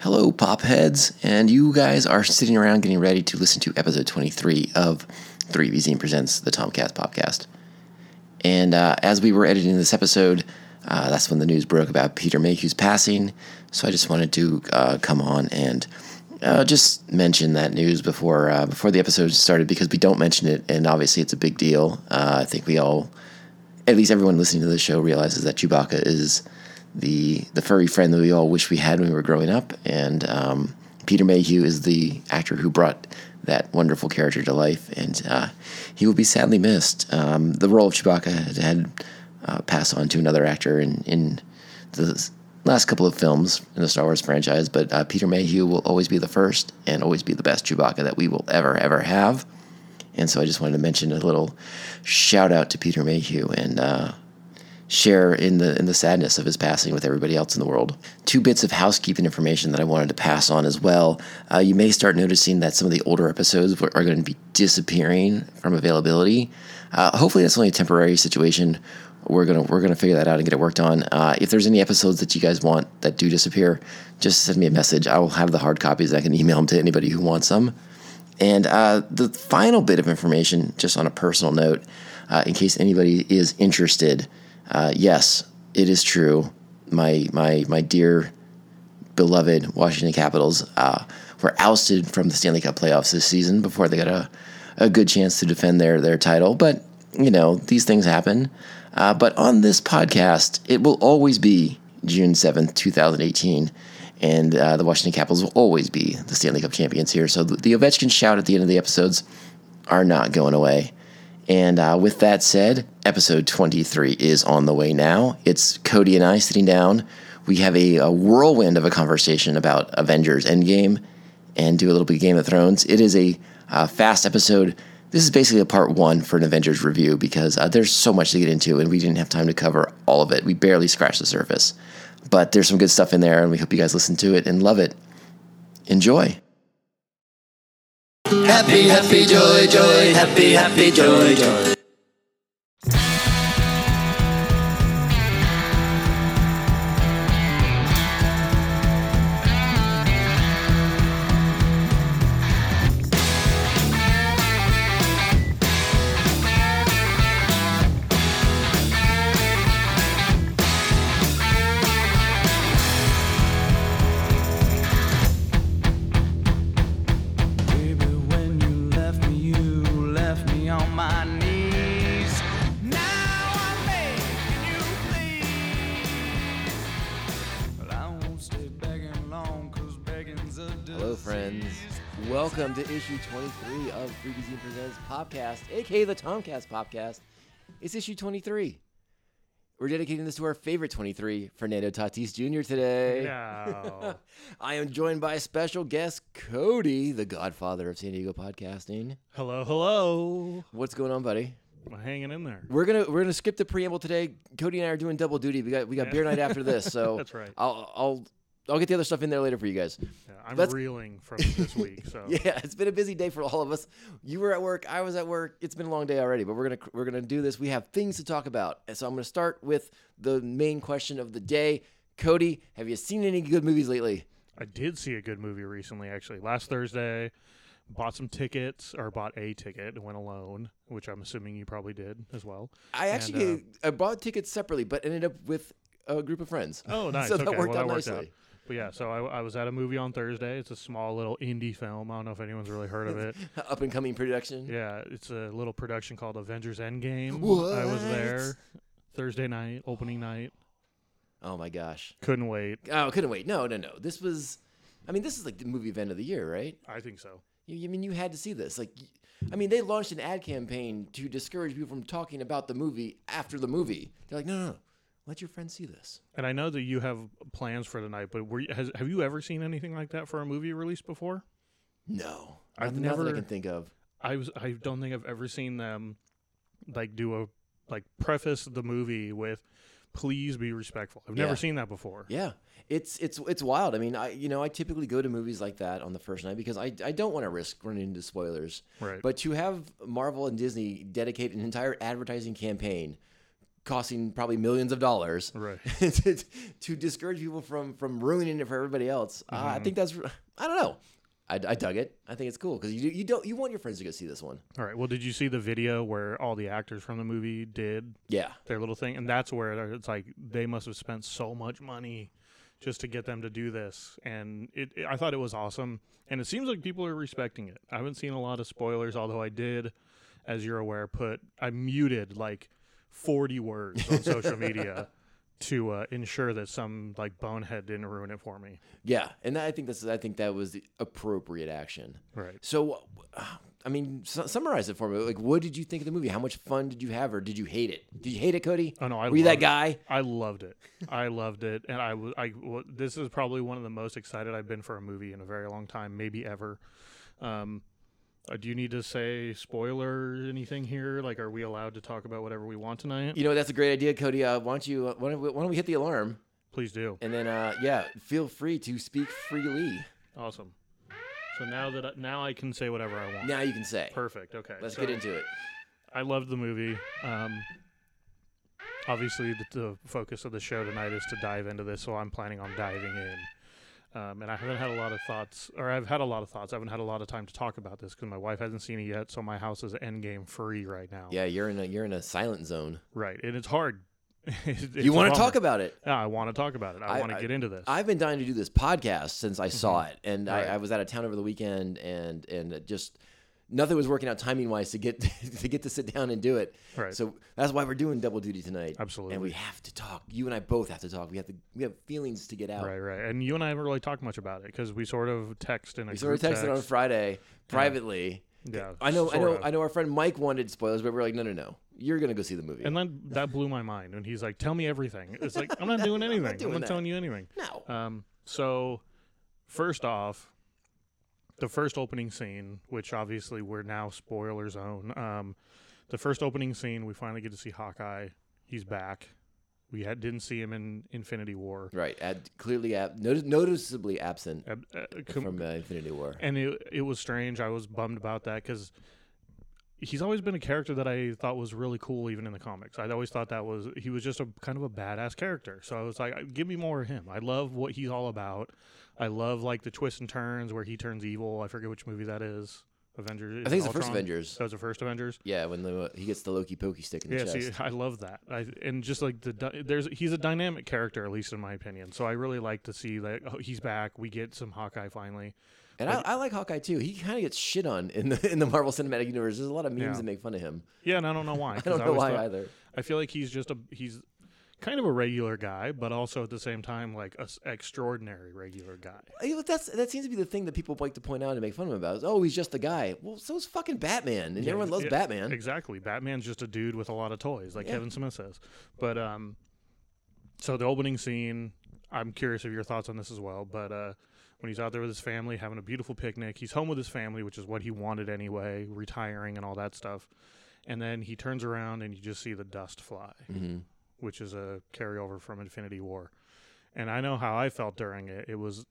Hello, pop heads, and you guys are sitting around getting ready to listen to episode 23 of 3B Zine Presents the Tomcast podcast. And uh, as we were editing this episode, uh, that's when the news broke about Peter Mayhew's passing. So I just wanted to uh, come on and uh, just mention that news before uh, before the episode started because we don't mention it, and obviously it's a big deal. Uh, I think we all, at least everyone listening to the show, realizes that Chewbacca is the the furry friend that we all wish we had when we were growing up, and um, Peter Mayhew is the actor who brought that wonderful character to life, and uh, he will be sadly missed. Um, the role of Chewbacca had, uh, passed on to another actor in in the last couple of films in the Star Wars franchise, but uh, Peter Mayhew will always be the first and always be the best Chewbacca that we will ever ever have. And so I just wanted to mention a little shout out to Peter Mayhew and uh, share in the in the sadness of his passing with everybody else in the world. Two bits of housekeeping information that I wanted to pass on as well. Uh, you may start noticing that some of the older episodes are going to be disappearing from availability. Uh, hopefully, that's only a temporary situation. We're gonna we're gonna figure that out and get it worked on. Uh, if there's any episodes that you guys want that do disappear, just send me a message. I will have the hard copies. I can email them to anybody who wants them. And uh, the final bit of information, just on a personal note, uh, in case anybody is interested, uh, yes, it is true. My my my dear beloved Washington Capitals uh, were ousted from the Stanley Cup playoffs this season before they got a, a good chance to defend their their title. But you know these things happen. Uh, but on this podcast, it will always be June seventh, two thousand eighteen. And uh, the Washington Capitals will always be the Stanley Cup champions here. So the, the Ovechkin shout at the end of the episodes are not going away. And uh, with that said, episode 23 is on the way now. It's Cody and I sitting down. We have a, a, whirlwind of a conversation about Avengers Endgame and do a little bit of Game of Thrones. It is a uh, fast episode. This is basically a part one for an Avengers review because uh, there's so much to get into and we didn't have time to cover all of it. We barely scratched the surface. But there's some good stuff in there and we hope you guys listen to it and love it. Enjoy. Happy, happy, joy, joy, happy, happy, joy, joy. Issue 23 of Freaky Zine Presents Podcast, aka the Tomcast Podcast. It's issue 23. We're dedicating this to our favorite 23, Fernando Tatis Jr. today. No. I am joined by a special guest Cody, the godfather of San Diego podcasting. hello, hello. What's going on, buddy? I'm hanging in there. We're gonna we're gonna skip the preamble today. Cody and I are doing double duty. We got we got Yeah. beer night after this, so That's right. I'll I'll I'll get the other stuff in there later for you guys. Yeah, I'm reeling from this week. So Yeah, it's been a busy day for all of us. You were at work, I was at work. It's been a long day already, but we're gonna we're gonna do this. We have things to talk about, and so I'm gonna start with the main question of the day. Cody, have you seen any good movies lately? I did see a good movie recently, actually. Last Thursday, bought some tickets, or bought a ticket and went alone, which I'm assuming you probably did as well. I And, actually uh, I bought tickets separately, but ended up with a group of friends. Oh, nice. so okay, that worked well, out that nicely. out. But yeah, so I, I was at a movie on Thursday. It's a small little indie film. I don't know if anyone's really heard of it. Up and coming production. Yeah, it's a little production called Avengers Endgame. I was there Thursday night, opening night. Oh my gosh. Couldn't wait. Oh, couldn't wait. No, no, no. This was, I mean, this is like the movie event of the year, right? I think so. You, you mean you had to see this? Like, I mean, they launched an ad campaign to discourage people from talking about the movie after the movie. They're like, no, no, no. Let your friends see this. And I know that you have plans for tonight, but were you, has, have you ever seen anything like that for a movie release before? No, I've nothing, nothing I can think of. I was I don't think I've ever seen them like do a like preface the movie with please be respectful. I've Yeah. never seen that before. Yeah, it's it's it's wild. I mean, I you know I typically go to movies like that on the first night because I I don't want to risk running into spoilers. Right. But to have Marvel and Disney dedicate an entire advertising campaign costing probably millions of dollars Right. to, to discourage people from from ruining it for everybody else. Uh, I think that's I don't know. I, I dug it. I think it's cool because you you don't you want your friends to go see this one. All right. Well, did you see the video where all the actors from the movie did Yeah, their little thing? And that's where it's like they must have spent so much money just to get them to do this. And it, it- I thought it was awesome. And it seems like people are respecting it. I haven't seen a lot of spoilers, although I did, as you're aware, put I muted like 40 words on social media to uh, ensure that some like bonehead didn't ruin it for me. yeah, and I think that's I think that was the appropriate action. Right. So, uh, I mean, su- summarize it for me. Like, what did you think of the movie? How much fun did you have, or did you hate it? Did you hate it, Cody? Oh no, I Were you that it. guy? I loved it. I loved it, and I was. I w- this is probably one of the most excited I've been for a movie in a very long time, maybe ever. Um, uh, do you need to say spoiler anything here? Like, are we allowed to talk about whatever we want tonight? You know, that's a great idea, Cody. Uh, why don't you? Uh, why, don't we, why don't we hit the alarm? Please do. And then, uh, yeah, feel free to speak freely. Awesome. So now that I, now I can say whatever I want. Now you can say. Perfect. Okay. Let's so get into it. I loved the movie. Um, obviously, the, the focus of the show tonight is to dive into this, so I'm planning on diving in. Um, and I haven't had a lot of thoughts, or I've had a lot of thoughts. I haven't had a lot of time to talk about this because my wife hasn't seen it yet, so my house is endgame free right now. Yeah, you're in a you're in a silent zone. Right, and it's hard. It's you want to talk about it? Yeah, I want to talk about it. I, I- want to get into this. I've been dying to do this podcast since I saw it, and Mm-hmm. Right. I, I was out of town over the weekend, and and it just nothing was working out timing wise to get to get to sit down and do it. Right. So that's why we're doing double duty tonight. Absolutely. And we have to talk. You and I both have to talk. We have to. We have feelings to get out. right, right. And you and I haven't really talked much about it because we sort of text We sort of texted on. Friday privately. Yeah, I know. I know. of. I know. Our friend Mike wanted spoilers, but we're like, no, no, no. You're gonna go see the movie. And then that blew my mind And he's like, "Tell me everything." It's like I'm not doing anything. I'm doing not telling you anything. no. Um, so first off, the first opening scene, which obviously we're now spoiler zone. Um, the first opening scene, we finally get to see Hawkeye. He's back. We had, didn't see him in Infinity War. Right. Ad, clearly, ab, notice, noticeably absent Uh, uh, com- from uh, Infinity War. and it it was strange. I was bummed about that because he's always been a character that I thought was really cool, even in the comics. I always thought that was he was just a kind of a badass character. So I was like, give me more of him. I love what he's all about. I love like the twists and turns where he turns evil. I forget which movie that is. Avengers. I think it's the first Avengers. That was the first Avengers. Yeah, when the he gets the Loki pokey stick in the Yeah, chest. see, I love that. I, and just like the there's he's a dynamic character, at least in my opinion. So I really like to see that oh, he's back. We get some Hawkeye finally. And I, I like Hawkeye too. He kind of gets shit on in the in the Marvel Cinematic Universe. There's a lot of memes Yeah. that make fun of him. Yeah, and I don't know why. I don't know why thought- either. I feel like he's just a he's kind of a regular guy, but also at the same time like a s- extraordinary regular guy. That's that seems to be the thing that people like to point out and make fun of him about. Is, oh, he's just a guy. Well, so is fucking Batman, and everyone loves Yeah, Batman. Exactly. Batman's just a dude with a lot of toys, like Yeah. Kevin Smith says. But um, so the opening scene, I'm curious of your thoughts on this as well. But uh, when he's out there with his family having a beautiful picnic, he's home with his family, which is what he wanted anyway, retiring and all that stuff. And then he turns around and you just see the dust fly, Mhm. Which is a carryover from Infinity War. And I know how I felt during it. It was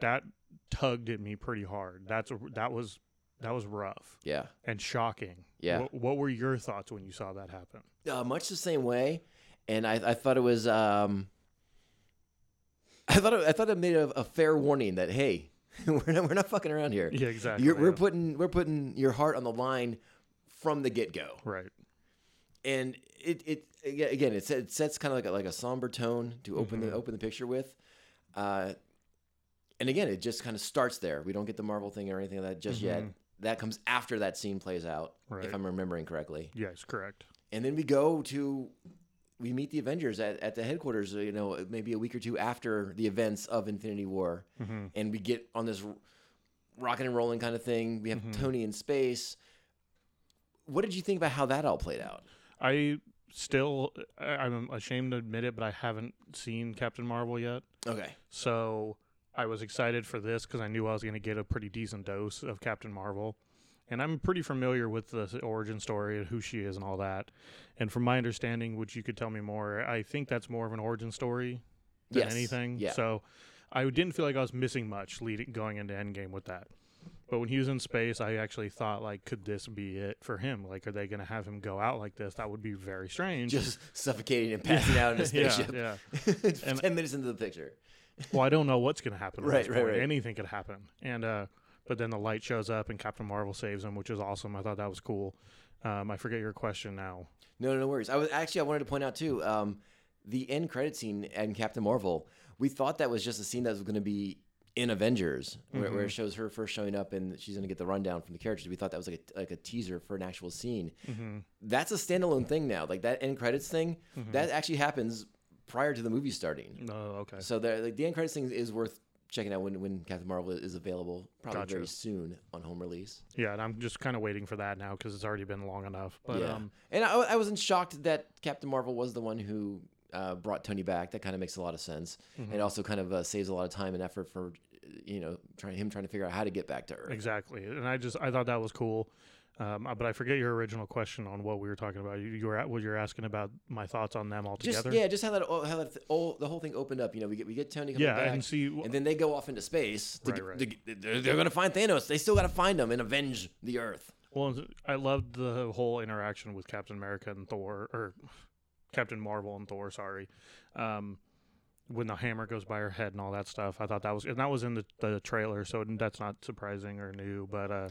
that tugged at me pretty hard. That's that was that was rough Yeah, and shocking. Yeah. What, what were your thoughts when you saw that happen? uh, much the same way. And I, I thought it was. Um, I thought it, I thought it made a, a fair warning that hey, we're not we're not fucking around here. Yeah, exactly. You're, we're yeah. putting we're putting your heart on the line from the get go. right. and it it again it, it sets kind of like a, like a somber tone to open Mm-hmm. the open the picture with uh and again it just kind of starts there we don't get the marvel thing or anything like that just yet that comes after that scene plays out Mm-hmm. Right. if i'm remembering correctly Yes, correct. and then we go to we meet the avengers at, at the headquarters you know maybe a week or two after the events of infinity war Mm-hmm. and we get on this rocking and rolling kind of thing we have Mm-hmm. tony in space what did you think about how that all played out I still, I'm ashamed to admit it, but I haven't seen Captain Marvel yet. okay So I was excited for this because I knew I was going to get a pretty decent dose of Captain Marvel. And I'm pretty familiar with the origin story and who she is and all that. And from my understanding, which you could tell me more, I think that's more of an origin story than Yes. anything. Yeah. So I didn't feel like I was missing much leading going into Endgame with that. But when he was in space, I actually thought like, could this be it for him? Like, are they going to have him go out like this? That would be very strange. Just suffocating and passing out in a yeah, spaceship. yeah. Ten minutes into the picture. Well, I don't know what's going to happen. Right, right, right. Anything could happen. And uh, but then the light shows up and Captain Marvel saves him, which is awesome. I thought that was cool. Um, I forget your question now. No, no, no worries. I was actually I wanted to point out too. Um, the end credit scene and Captain Marvel. We thought that was just a scene that was going to be in Avengers, where, where it shows her first showing up and she's going to get the rundown from the characters. We thought that was like a, like a teaser for an actual scene. That's a standalone thing now. Like that end credits thing, that actually happens prior to the movie starting. Oh, okay. So the like, the end credits thing is worth checking out when, when Captain Marvel is available, probably Gotcha. very soon on home release. Yeah, and I'm just kind of waiting for that now because it's already been long enough. But yeah, um, and I, I wasn't shocked that Captain Marvel was the one who uh, brought Tony back. That kind of makes a lot of sense, Mm-hmm. and also kind of uh, saves a lot of time and effort for you know trying him trying to figure out how to get back to Earth. exactly. And I just I thought that was cool. Um, but I forget your original question on what we were talking about. You, you were at, what you're asking about my thoughts on them all Just together. yeah, just how that oh, how that th- oh, the whole thing opened up. You know, we get we get Tony coming Yeah, back, and see- and then they go off into space. To, Right, right. to they're, they're gonna find Thanos. They still gotta find him and avenge the Earth. Well, I loved the whole interaction with Captain America and Thor, or Captain Marvel and Thor. Sorry, um, when the hammer goes by her head and all that stuff. I thought that was and that was in the, the trailer, so that's not surprising or new. But uh,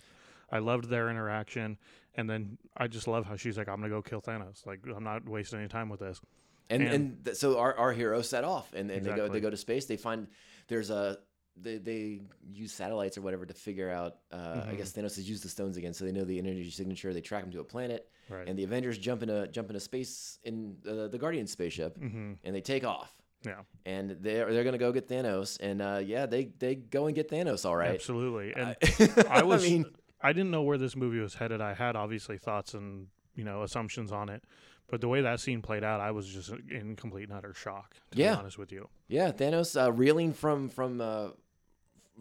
I loved their interaction, and then I just love how she's like, "I'm gonna go kill Thanos. Like, I'm not wasting any time with this." And And- and, th- so our, our heroes set off, and, and they go they go to space. They find there's a they, they use satellites or whatever to figure out. Uh, Mm-hmm. I guess Thanos has used the stones again, so they know the energy signature. They track him to a planet, Right. and the Avengers jump into jump into space in uh, the Guardian spaceship, Mm-hmm. and they take off. Yeah, And they're they're gonna go get Thanos, and uh, yeah, they they go and get Thanos. All right. absolutely. And I, I was mean, I didn't know where this movie was headed. I had obviously thoughts and you know assumptions on it, but the way that scene played out, I was just in complete and utter shock. To Yeah. be honest with you. Yeah, Thanos uh, reeling from from uh,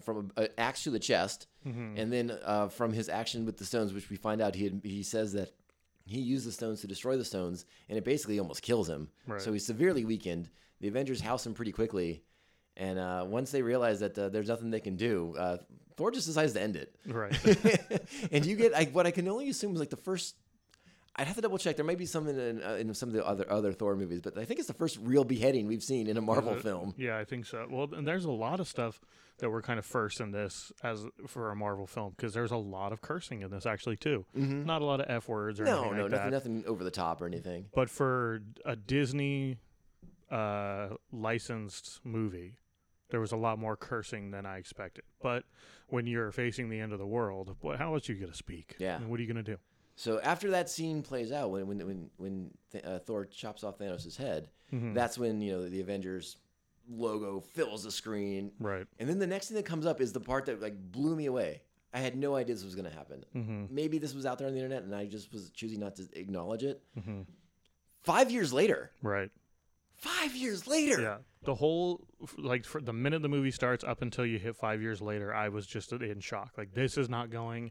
from an axe to the chest, Mm-hmm. and then uh, from his action with the stones, which we find out he had, he says that he used the stones to destroy the stones, and it basically almost kills him. Right. So he's severely weakened. The Avengers house him pretty quickly, and uh, once they realize that uh, there's nothing they can do, uh, Thor just decides to end it. Right. and you get I, what I can only assume is like the first. I'd have to double check. There might be some in, in, uh, in some of the other other Thor movies, but I think it's the first real beheading we've seen in a Marvel film. yeah, I think so. Well, and there's a lot of stuff that were kind of first in this as for a Marvel film because there's a lot of cursing in this actually too. Not a lot of f words or No, anything no, like nothing, that. nothing over the top or anything. But for a Disney uh, licensed movie, there was a lot more cursing than I expected. But when you're facing the end of the world, boy, how else are you going to speak? Yeah. What are you going to do? So after that scene plays out, when when when when uh, Thor chops off Thanos' head, Mm-hmm. that's when you know the Avengers logo fills the screen. Right. And then the next thing that comes up is the part that like blew me away. I had no idea this was going to happen. Mm-hmm. Maybe this was out there on the internet, and I just was choosing not to acknowledge it. Mm-hmm. Five years later, Right. Five years later, Yeah. The whole, like, for the minute the movie starts up until you hit five years later, I was just in shock. Like, this is not going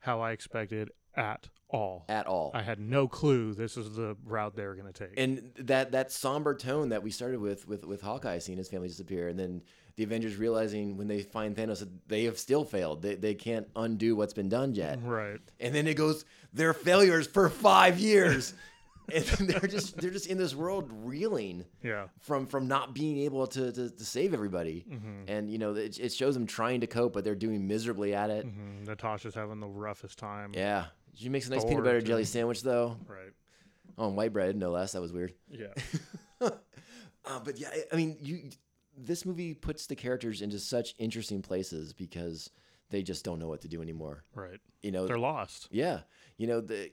how I expected at all. at all. I had no clue this is the route they were going to take. and that that somber tone that we started with with with Hawkeye seeing his family disappear, and then the Avengers realizing when they find Thanos that they have still failed. They they can't undo what's been done yet. right. And then it goes, they're failures for five years, and they're just they're just in this world reeling Yeah. from from not being able to to, to save everybody. And you know it, it shows them trying to cope, but they're doing miserably at it. Mm, Natasha's having the roughest time. Yeah. She makes a nice peanut butter jelly sandwich though, Right. on white bread, no less. That was weird. Yeah. Uh, but yeah, I- I mean, you. This movie puts the characters into such interesting places because they just don't know what to do anymore. right. You know, They're lost. yeah. You know, the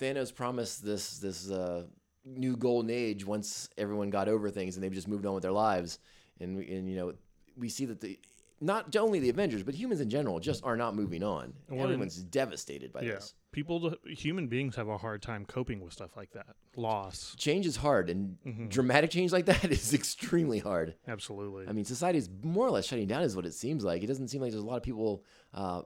Thanos promised this this uh, new golden age once everyone got over things and they've just moved on with their lives. And we- and you know, we see that the not only the Avengers but humans in general just are not moving on. Well, Everyone's devastated by Yeah. this. People, human beings have a hard time coping with stuff like that. Loss. Change is hard, and Mm-hmm. dramatic change like that is extremely hard. Absolutely. I mean, society is more or less shutting down, is what it seems like. It doesn't seem like there's a lot of people uh,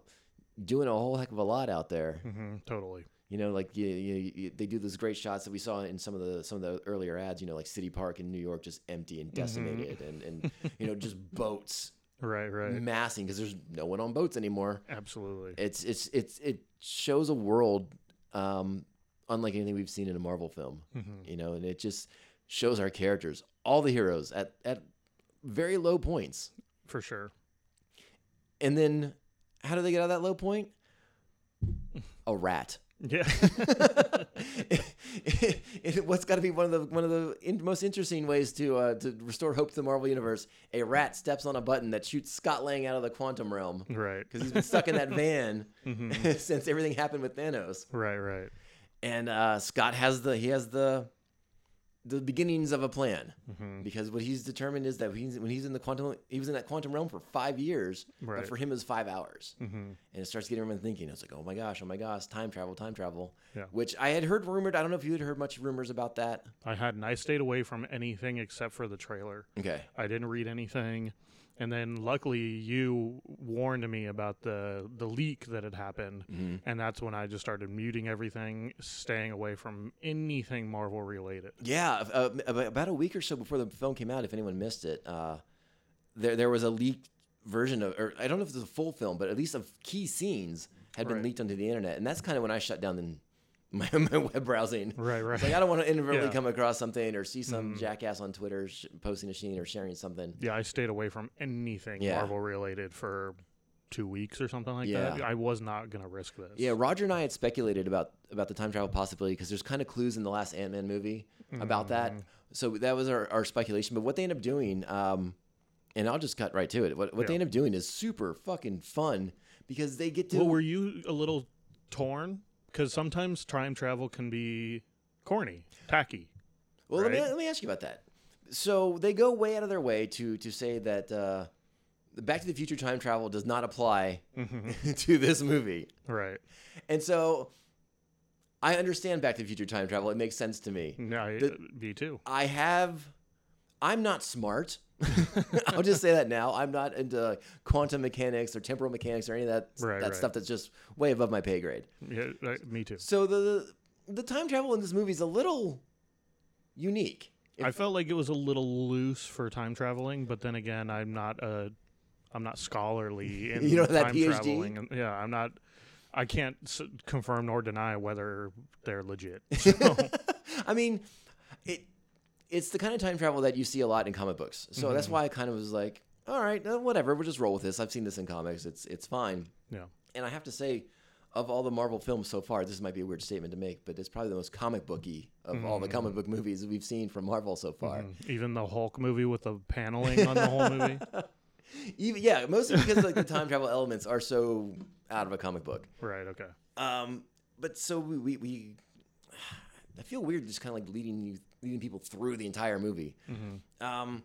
doing a whole heck of a lot out there. hmm totally. You know, like you, you, you, they do those great shots that we saw in some of the some of the earlier ads. You know, like City Park in New York, just empty and decimated, and and you know, just boats Right, right. massing because there's no one on boats anymore. Absolutely. It's it's it's it shows a world um, unlike anything we've seen in a Marvel film. You know, and it just shows our characters, all the heroes at at very low points. For sure. And then how do they get out of that low point? A rat. Yeah. it, what's got to be one of the one of the in, most interesting ways to uh, to restore hope to the Marvel universe? A rat steps on a button that shoots Scott Lang out of the quantum realm right. because he's been stuck in that van since everything happened with Thanos. Right, right. And uh, Scott has the he has the the beginnings of a plan mm-hmm. because what he's determined is that he's, when he's in the quantum he was in that quantum realm for five years, Right. but for him it was five hours, mm-hmm. and it starts getting everyone thinking. It's like, oh my gosh, oh my gosh, time travel, time travel. Yeah. Which I had heard rumored. I don't know if you had heard much rumors about that. I hadn't. I stayed away from anything except for the trailer. Okay. I didn't read anything. And then luckily you warned me about the the leak that had happened. Mm-hmm. And that's when I just started muting everything, staying away from anything Marvel related. Yeah, uh, about a week or so before the film came out, if anyone missed it, uh, there there was a leaked version of, or I don't know if it's a full film, but at least of key scenes had been Right. leaked onto the internet, and that's kind of when I shut down the, my, my web browsing. Right, right. It's like I don't want to inadvertently Yeah. Come across something or see some jackass on Twitter sh- posting a scene or sharing something. Yeah, I stayed away from anything Yeah. Marvel related for two weeks or something like Yeah. that. I was not gonna risk this. Yeah, Roger and I had speculated about about the time travel possibility because there's kind of clues in the last Ant Man movie about that. Mm-hmm. So that was our, our speculation. But what they end up doing, um, and I'll just cut right to it. What, what they end up doing is super fucking fun because they get to. Well, were you a little torn? Because sometimes time travel can be corny, tacky. Well, let, me, let me ask you about that. So they go way out of their way to to say that uh, the Back to the Future time travel does not apply Mm-hmm. to this movie, Right. and so I understand Back to the Future time travel. It makes sense to me. Yeah, I- The- me too. I have. I'm not smart. I'll just say that now. I'm not into quantum mechanics or temporal mechanics or any of that Right, that right. stuff that's just way above my pay grade. Yeah, uh, me too. So the the time travel in this movie is a little unique. If- I felt like it was a little loose for time traveling, but then again, I'm not a, I'm not scholarly in You that time traveling. And, yeah, I'm not. I can't s- confirm nor deny whether they're legit. So, I mean, it it's the kind of time travel that you see a lot in comic books. So that's Mm-hmm. why I kind of was like, all right, uh, whatever, we'll just roll with this. I've seen this in comics. It's it's fine. yeah, And I have to say, of all the Marvel films so far, this might be a weird statement to make, but it's probably the most comic booky of all the Mm. comic book movies we've seen from Marvel so far. even the Hulk movie with the paneling on the whole movie. Even yeah, mostly because like the time travel elements are so out of a comic book. Right. Okay. Um, but so we, we, we I feel weird just kind of like leading you leading people through the entire movie. Um,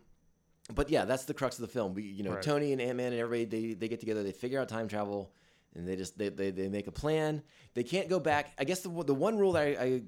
but yeah, that's the crux of the film. We, you know, Right. Tony and Ant Man and everybody they, they get together, they figure out time travel, and they just they, they, they make a plan. They can't go back. I guess the the one rule that I, I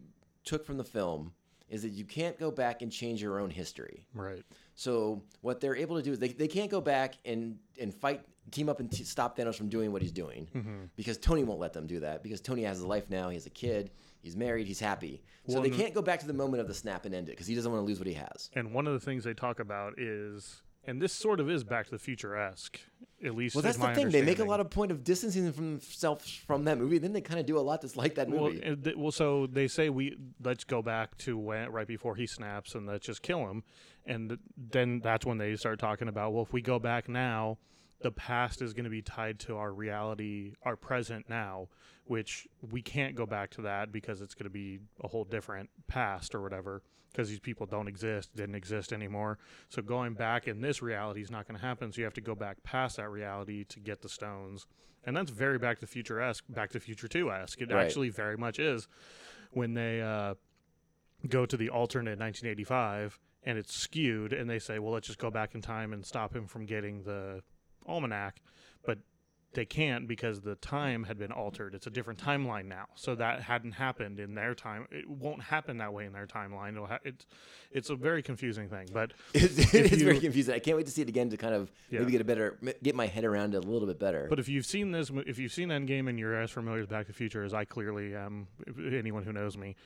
took from the film is that you can't go back and change your own history. Right. So what they're able to do is they, they can't go back and and fight team up and t- stop Thanos from doing what he's doing Mm-hmm. because Tony won't let them do that because Tony has a life now. He has a kid. He's married. He's happy. So Well, they can't go back to the moment of the snap and end it because he doesn't want to lose what he has. And one of the things they talk about is, and this sort of is Back to the Future esque, at least. Well, that's the thing. They make a lot of point of distancing themselves from that movie. Then they kind of do a lot that's like that Well, movie. and th- well, so they say we let's go back to when right before he snaps and let's just kill him, and then that's when they start talking about well, if we go back now, the past is going to be tied to our reality, our present now, which we can't go back to that because it's going to be a whole different past or whatever. Because these people don't exist, didn't exist anymore. So going back in this reality is not going to happen. So you have to go back past that reality to get the stones, and that's very Back to the Future esque, Back to the Future Two esque. It Right. actually very much is when they uh, go to the alternate 1985 and it's skewed and they say well let's just go back in time and stop him from getting the almanac but they can't because the time had been altered it's a different timeline now so that hadn't happened in their time it won't happen that way in their timeline It'll ha- it's it's a very confusing thing but It's, if it's very confusing. I can't wait to see it again to kind of Yeah. maybe get a better get my head around it a little bit better. But if you've seen this, if you've seen Endgame and you're as familiar with Back to the Future as I clearly am, anyone who knows me,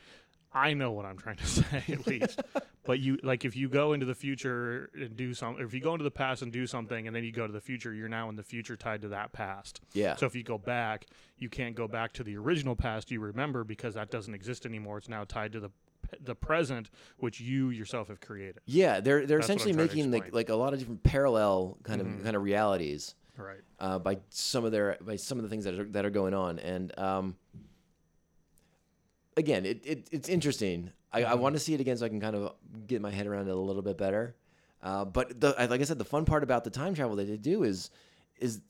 I know what I'm trying to say at least. but you like if you go into the future and do some, if you go into the past and do something, and then you go to the future, you're now in the future tied to that past. Yeah. So if you go back, you can't go back to the original past you remember because that doesn't exist anymore. It's now tied to the the present, which you yourself have created. Yeah, they're they're That's essentially making like like a lot of different parallel kind of Mhm. kind of realities Right. uh, by some of their by some of the things that are that are going on, and um, again, it, it it's interesting. I, I want to see it again so I can kind of get my head around it a little bit better. Uh, but the like I said, the fun part about the time travel that they do is is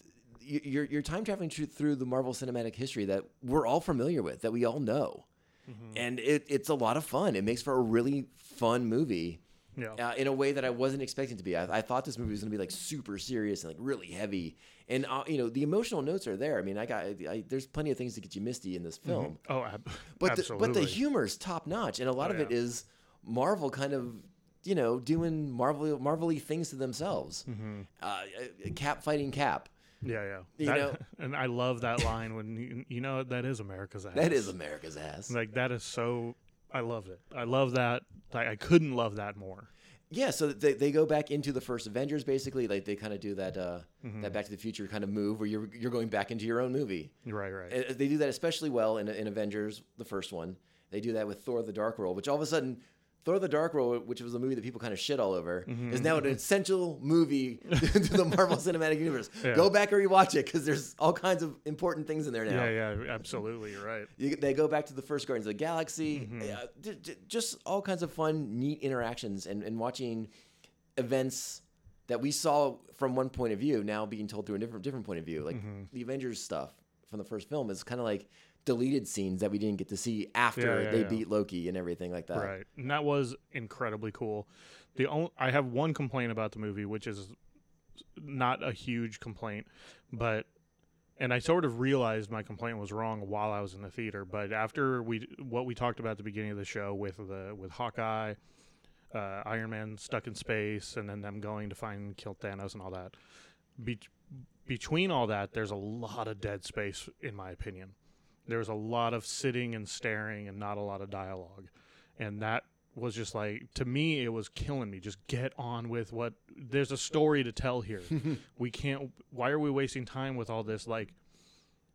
you're you're time traveling through, the Marvel Cinematic history that we're all familiar with, that we all know, Mhm. and it, it's a lot of fun. It makes for a really fun movie Yeah. uh, in a way that I wasn't expecting to be. I, I thought this movie was going to be like super serious and like really heavy, and uh, you know the emotional notes are there. I mean, I got I, there's plenty of things to get you misty in this film, Oh, ab- but the, absolutely. but the humor's top notch, and a lot Oh, of it yeah. is Marvel kind of you know doing Marvel marvelly things to themselves. Mhm. Uh, Cap fighting Cap. Yeah, yeah. You That- know- and I love that line when you, you know that is America's ass. That is America's ass. like that is so. I loved it. I love that. I, I couldn't love that more. Yeah, so they, they go back into the first Avengers basically. Like they kind of do that uh, Mhm. that Back to the Future kind of move where you're you're going back into your own movie. Right, right. Uh, They do that especially well in, in Avengers, the first one. They do that with Thor: The Dark World, which all of a sudden, Thor: The Dark World, which was a movie that people kind of shit all over, Mm-hmm. is now an essential movie to the Marvel Cinematic Universe. Yeah. Go back and rewatch it because there's all kinds of important things in there now. yeah, yeah. Absolutely, you're right. You, they go back to the first Guardians of the Galaxy. Mm-hmm. Uh, j- j- just all kinds of fun, neat interactions, and, and watching events that we saw from one point of view now being told through a different different point of view. Like Mm-hmm. the Avengers stuff from the first film is kind of like deleted scenes that we didn't get to see after Yeah, yeah, they yeah. beat Loki and everything like that. Right, and that was incredibly cool. The only, I have one complaint about the movie, which is not a huge complaint, but and I sort of realized my complaint was wrong while I was in the theater. But after we what we talked about at the beginning of the show with the with Hawkeye, uh, Iron Man stuck in space, and then them going to find and kill Thanos and all that. Be- between all that, there's a lot of dead space, in my opinion. There's a lot of sitting and staring and not a lot of dialogue. And that was just like, to me, it was killing me. Just get on with what, there's a story to tell here. we can't, why are we wasting time with all this, like,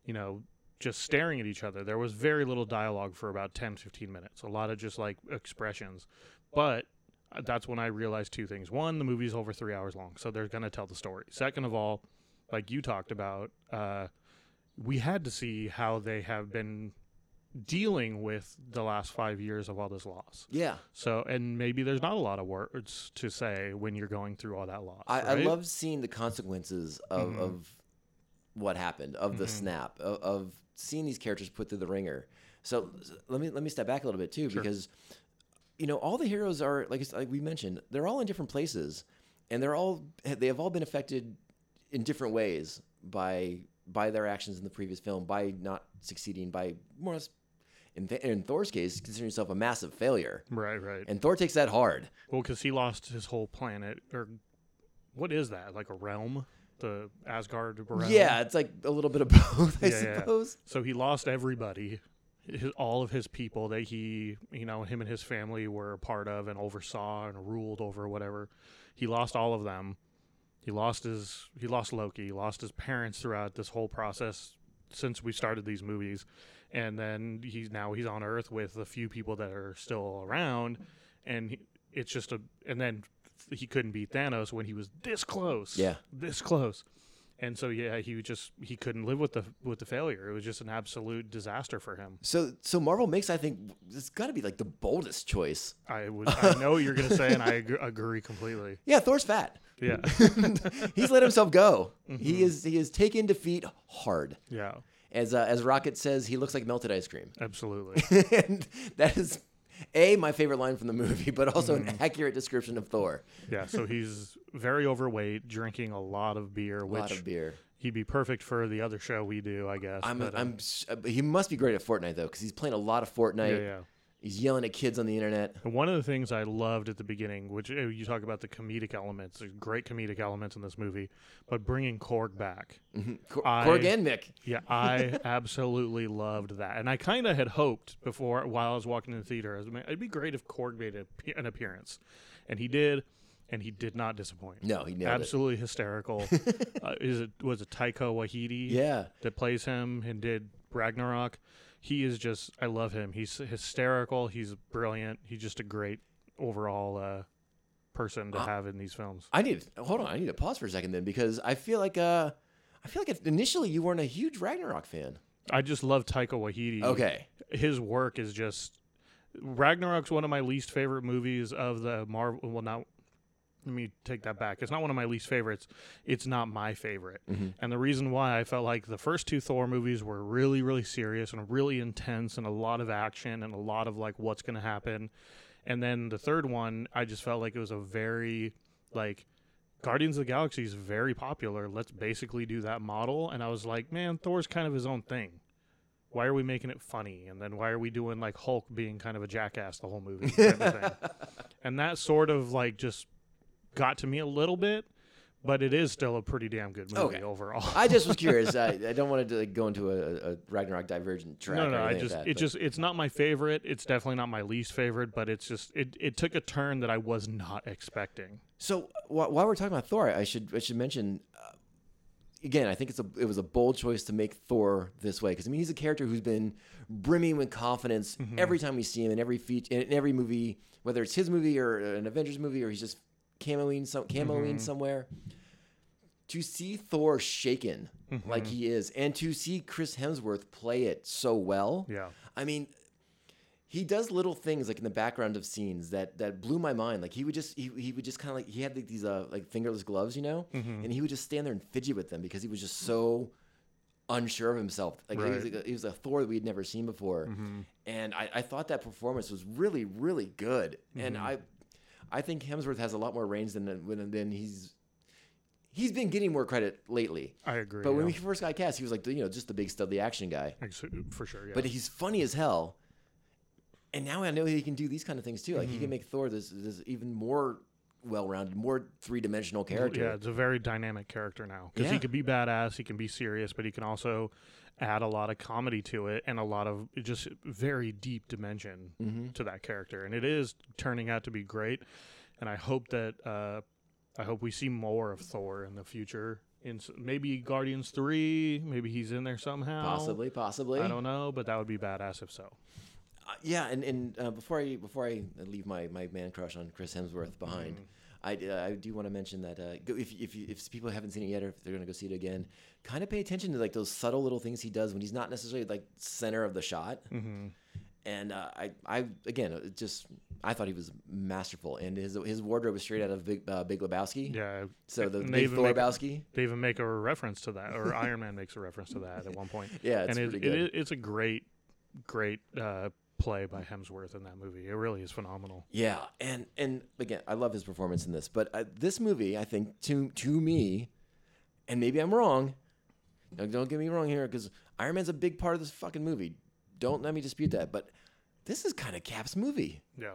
you know, just staring at each other? There was very little dialogue for about 10, 15 minutes, a lot of just like expressions. But uh, that's when I realized two things. One, the movie's over three hours long, so they're going to tell the story. Second of all, like you talked about, uh, we had to see how they have been dealing with the last five years of all this loss. Yeah. So, and maybe there's not a lot of words to say when you're going through all that loss. I, I love seeing the consequences of, Mhm. of what happened, of the Mhm. snap, of, of seeing these characters put through the ringer. So let me let me step back a little bit too, Sure. because you know all the heroes are like like we mentioned, they're all in different places, and they're all they have all been affected in different ways by by their actions in the previous film, by not succeeding, by more or less. In, Th- in Thor's case, considering himself a massive failure, Right, right. and Thor takes that hard. well, because he lost his whole planet, or what is that? Like a realm, the Asgard realm. Yeah, it's like a little bit of both, I Yeah, yeah. suppose. So he lost everybody, his, all of his people that he, you know, him and his family were a part of and oversaw and ruled over, whatever. He lost all of them. He lost his, he lost Loki. He lost his parents throughout this whole process since we started these movies, and then he's now he's on Earth with a few people that are still around, and he, it's just a, and then he couldn't beat Thanos when he was this close. Yeah. this close. And so yeah, he just he couldn't live with the with the failure. It was just an absolute disaster for him. So, so Marvel makes, I think, it's got to be like the boldest choice. I would I know what you're gonna say, and I ag- agree completely. Yeah, Thor's fat. Yeah, He's let himself go. Mm-hmm. He is he is taken defeat hard. yeah, As uh, as Rocket says, he looks like melted ice cream, absolutely. and that is a my favorite line from the movie, but also Mm-hmm. an accurate description of Thor. Yeah, so he's very overweight, drinking a lot of beer, A which lot of beer. he'd be perfect for the other show we do, I guess. I'm but, uh, I'm uh, he must be great at Fortnite though, because he's playing a lot of Fortnite. yeah, yeah. He's yelling at kids on the internet. And one of the things I loved at the beginning, which uh, you talk about the comedic elements, there's great comedic elements in this movie, but bringing Korg back. Cor- I- Korg and Mick. Yeah, I absolutely loved that, and I kind of had hoped before while I was walking in the theater, I was, "Man, it'd be great if Korg made a, an appearance, and he did, and he did not disappoint. No, he nailed it. absolutely hysterical. uh, is it was it Taika Waititi? Yeah. that plays him and did Ragnarok. He is just I love him. He's hysterical. He's brilliant. He's just a great overall uh, person to have in these films. I need hold on. I need to pause for a second then because I feel like uh, I feel like initially you weren't a huge Ragnarok fan. I just love Taika Waititi. Okay. his work is just Ragnarok's one of my least favorite movies of the Marvel. Well, not let me take that back. It's not one of my least favorites. It's not my favorite. Mm-hmm. And the reason why I felt like the first two Thor movies were really, really serious and really intense and a lot of action and a lot of like what's going to happen. And then the third one, I just felt like it was a very like Guardians of the Galaxy is very popular. Let's basically do that model. And I was like, man, Thor's kind of his own thing why are we making it funny? And then why are we doing like Hulk being kind of a jackass the whole movie? type of thing? And that sort of like just got to me a little bit, but it is still a pretty damn good movie Okay. overall. I just was curious. I, I don't want to like, go into a, a Ragnarok divergent track. no, no, I just like that, it but- just it's not my favorite. It's definitely not my least favorite, but it's just it it took a turn that I was not expecting. So wh- while we're talking about Thor, I should I should mention uh, again. I think it's a it was a bold choice to make Thor this way because I mean he's a character who's been brimming with confidence Mm-hmm. every time we see him in every feat in every movie, whether it's his movie or an Avengers movie or he's just camoing some camoing Mm-hmm. somewhere. To see Thor shaken Mm-hmm. like he is, and to see Chris Hemsworth play it so well, Yeah. I mean, he does little things like in the background of scenes that that blew my mind. Like he would just he, he would just kind of like he had like, these uh like fingerless gloves, you know, Mm-hmm. and he would just stand there and fidget with them because he was just so unsure of himself. Like he, was, Right. Mm-hmm. he was a Thor that we had never seen before, and I, I thought that performance was really really good. And Mm-hmm. I I think Hemsworth has a lot more range than than, than he's. He's been getting more credit lately, I agree. but when yeah. he first got cast, he was like you know just the big studly action guy. For sure, yeah. But he's funny as hell. And now I know he can do these kind of things too. Like Mm-hmm. he can make Thor this, this even more well-rounded, more three-dimensional character. Yeah, it's a very dynamic character now because Yeah. he can be badass, he can be serious, but he can also add a lot of comedy to it and a lot of just very deep dimension Mm-hmm. to that character, and it is turning out to be great. And I hope that uh, I hope we see more of Thor in the future. In maybe Guardians three, maybe he's in there somehow. Possibly, possibly. I don't know, but that would be badass if so. Uh, yeah, and and uh, before I before I leave my, my man crush on Chris Hemsworth behind, I, uh, I do want to mention that uh, if if if people haven't seen it yet or if they're gonna go see it again, kind of pay attention to like those subtle little things he does when he's not necessarily like center of the shot. And uh, I I again just I thought he was masterful, and his his wardrobe was straight out of Big uh, Big Lebowski. Yeah. So the Big Thor Lebowski. They even make a reference to that, or Iron Man makes a reference to that at one point. Yeah, it's and it, it it's a great, great uh, play by Hemsworth in that movie. It really is phenomenal. Yeah, and and again, I love his performance in this. But uh, this movie, I think to to me, and maybe I'm wrong. Don't, don't get me wrong here, because Iron Man's a big part of this fucking movie. Don't let me dispute that. But this is kind of Cap's movie. Yeah,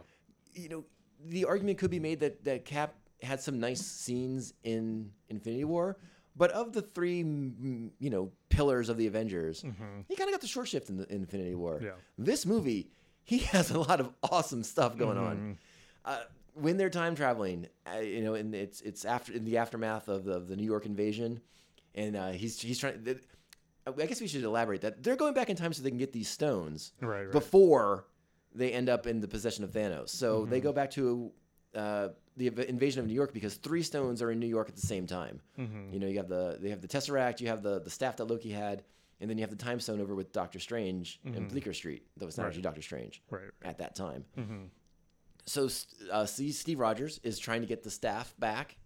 You know, the argument could be made that that Cap had some nice scenes in Infinity War. But of the three, you know, pillars of the Avengers, he kind of got the short shift in, the, in Infinity War. Yeah. This movie, he has a lot of awesome stuff going Mm-hmm. on. Uh, when they're time traveling, uh, you know, and it's it's after in the aftermath of the, of the New York invasion, and uh, he's he's trying. th- I guess we should elaborate that they're going back in time so they can get these stones Right, right. before they end up in the possession of Thanos. So Mm-hmm. they go back to uh, the invasion of New York because three stones are in New York at the same time. Mm-hmm. You know, you have the they have the Tesseract, you have the the staff that Loki had, and then you have the Time Stone over with Doctor Strange in Bleecker Street. That was not Mm-hmm. Right. actually Doctor Strange right. right. at that time. So uh, Steve Rogers is trying to get the staff back.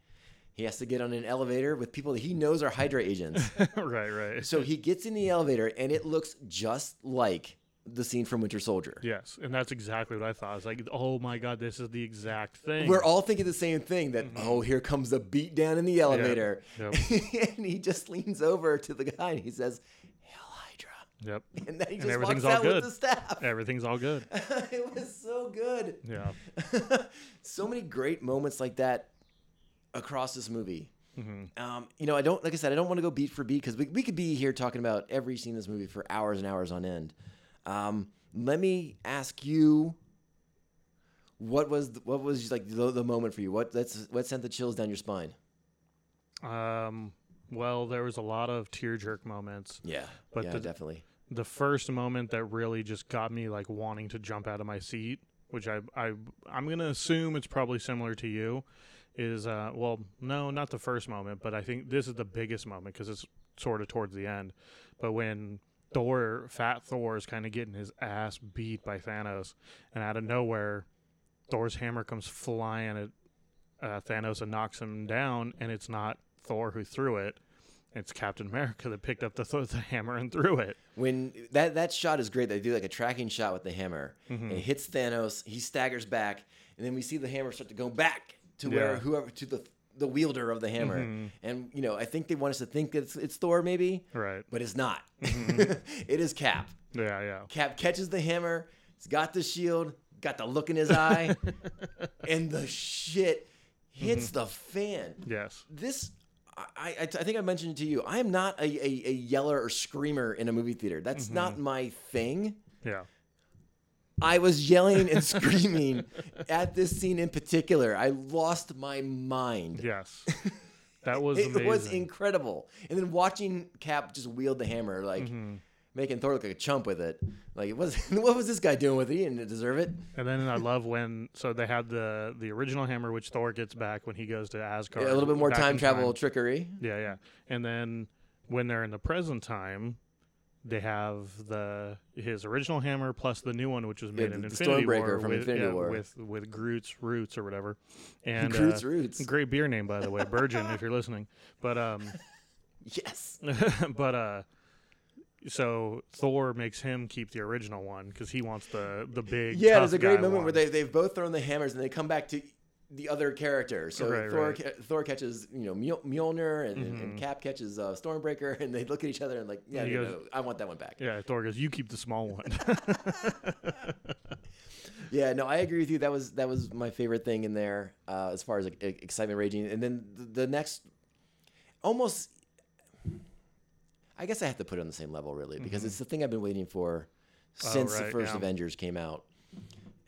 He has to get on an elevator with people that he knows are Hydra agents. right, right. so he gets in the elevator, and it looks just like the scene from Winter Soldier. yes, and that's exactly what I thought. I was like, oh my god, this is the exact thing. We're all thinking the same thing that, oh, here comes the beat down in the elevator. Yep. and he just leans over to the guy and he says, "Hail Hydra. Yep. and then he just walks everything's all out with good. the staff. Everything's all good. it was so good. Yeah. so many great moments like that across this movie. Mm-hmm. Um, you know, I don't like I said, I don't want to go beat for beat because we, we could be here talking about every scene in this movie for hours and hours on end. Um, let me ask you, what was the, what was like the, the moment for you? What that's what sent the chills down your spine? Um, well, there was a lot of tear jerk moments. Yeah, But yeah, the- definitely. The first moment that really just got me like wanting to jump out of my seat, which I I I'm gonna assume it's probably similar to you, is uh well no not the first moment, but I think this is the biggest moment because it's sort of towards the end. But when Thor, Fat Thor, is kind of getting his ass beat by Thanos, and out of nowhere, Thor's hammer comes flying at uh, Thanos and knocks him down, and it's not Thor who threw it. It's Captain America that picked up the, th- the hammer and threw it. When that that shot is great. They do like a tracking shot with the hammer. Mm-hmm. It hits Thanos. He staggers back, and then we see the hammer start to go back to where Yeah. Mm-hmm. whoever to the the wielder of the hammer. And you know, I think they want us to think it's it's Thor maybe, Right. but it's not. Mm-hmm. it is Cap. Yeah, yeah. Cap catches the hammer. He's got the shield. Got the look in his eye, and the shit hits Mm-hmm. the fan Yes. this I, I, I think I mentioned it to you. I am not a, a, a yeller or screamer in a movie theater. That's Mm-hmm. not my thing. Yeah. I was yelling and screaming at this scene in particular. I lost my mind. Yes. That was It was incredible. And then watching Cap just wield the hammer, like Mm-hmm. making Thor look like a chump with it. Like, what was, what was this guy doing with it? He didn't deserve it. and then I love when so they had the the original hammer which Thor gets back when he goes to Asgard. a little bit more time travel trickery. Yeah, yeah. And then when they're in the present time, they have the his original hammer plus the new one, which was made the- in Infinity War, from with, Infinity yeah, War. with with Groot's roots or whatever. And Groot's uh, roots. Great beer name, by the way, Virgin, if you're listening. But um, Yes. but uh, so Thor makes him keep the original one because he wants the the big. Yeah, there's a great moment one. where they they've both thrown the hammers and they come back to the other character. So Right, Thor right. Mm-hmm. Thor catches you know Mjol- Mjolnir and, and Cap catches uh, Stormbreaker and they look at each other and like yeah, no, goes- no, I want that one back. Yeah, Thor goes, "You keep the small one." Yeah, no, I agree with you. That was that was my favorite thing in there uh, as far as like, excitement raging. And then the, the next, almost, I guess I have to put it on the same level really because it's the thing I've been waiting for since the Mm-hmm. Oh, right, first yeah. Avengers came out,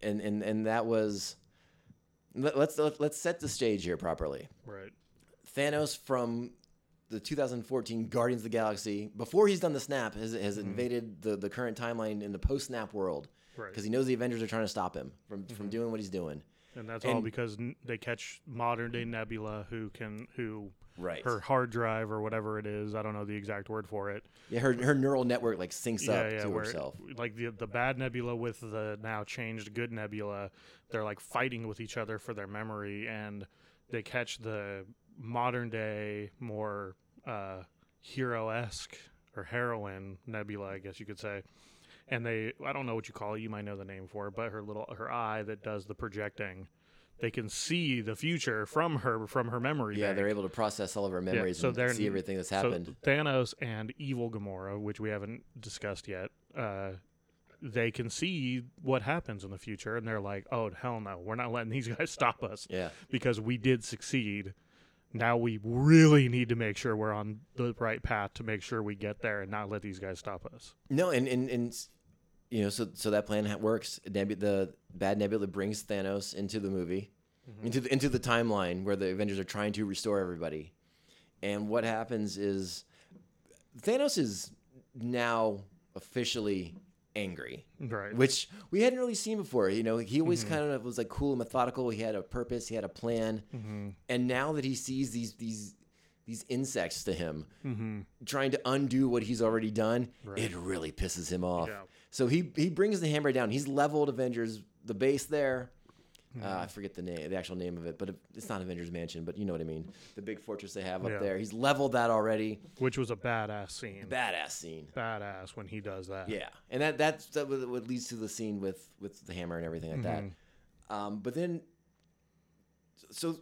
and and and that was. Let, let's let's set the stage here properly. right. Thanos from the 2014 Guardians of the Galaxy, before he's done the snap, has, has invaded the, the current timeline in the post snap world. Mm-hmm. Right. Mm-hmm. Because he knows the Avengers are trying to stop him from, from doing what he's doing. And that's all because n- they catch modern day Nebula, who can who Right. her hard drive or whatever it is. I don't know the exact word for it. Yeah, her, her neural network like syncs yeah, up yeah. to herself. like the the bad Nebula with the now changed good Nebula, they're like fighting with each other for their memory, and they catch the modern day more uh, hero esque or heroine Nebula, I guess you could say. And they, I don't know what you call it. You might know the name for it, but her little her eye that does the projecting. They can see the future from her from her memory. Yeah, bank. they're able to process all of her Yeah, memories so and see everything that's so happened. Thanos and evil Gamora, which we haven't discussed yet, uh, they can see what happens in the future, and they're like, "Oh hell no, we're not letting these guys stop us." Yeah. because we did succeed. Now we really need to make sure we're on the right path to make sure we get there and not let these guys stop us. No, and, and, and you know, so so that plan works. Nebu- the bad Nebula brings Thanos into the movie, Mm-hmm. into the, into the timeline where the Avengers are trying to restore everybody. And what happens is Thanos is now officially angry, Right. which we hadn't really seen before. You know, he always mm-hmm. kind of was like cool and methodical. He had a purpose, he had a plan, mm-hmm. and now that he sees these these these insects to him, mm-hmm. trying to undo what he's already done, it really pisses him off. Yeah. So he he brings the hammer down. He's leveled Avengers the base there. Uh, I forget the name, the actual name of it, but it's not Avengers Mansion, but you know what I mean. The big fortress they have up Yeah. there. He's leveled that already. Which was a badass scene. Badass scene. badass when he does that. Yeah, and that that's that what leads to the scene with with the hammer and everything like that. Um, but then, so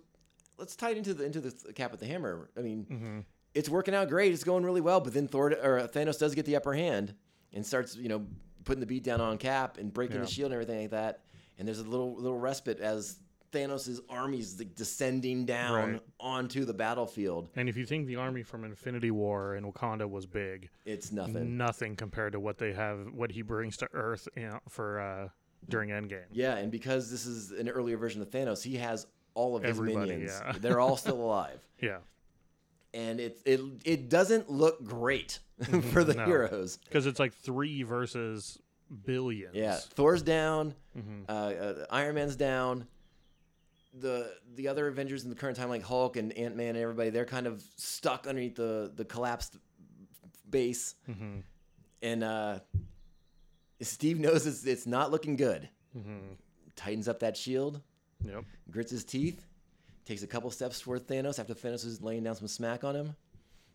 let's tie it into the into the cap with the hammer. I mean, it's working out great. It's going really well. But then Thor or Thanos does get the upper hand, and starts you know putting the beat down on Cap and breaking Yeah. the shield and everything like that. And there's a little little respite as Thanos' armies like, descending down Right. onto the battlefield. And if you think the army from Infinity War and Wakanda was big, It's nothing. nothing compared to what they have, what he brings to Earth you know, for uh, during Endgame. Yeah, and because this is an earlier version of Thanos, he has all of his Everybody, minions. yeah. They're all still alive. Yeah, And it it it doesn't look great for the No. heroes. because it's like three versus billions. Yeah, Thor's down, Mm-hmm. uh, uh, Iron Man's down. The the other Avengers in the current time, like Hulk and Ant Man and everybody, they're kind of stuck underneath the the collapsed base, Mm-hmm. and uh, Steve knows it's it's not looking good. Mm-hmm. Tightens up that shield, Yep. grits his teeth, takes a couple steps toward Thanos after Thanos is laying down some smack on him,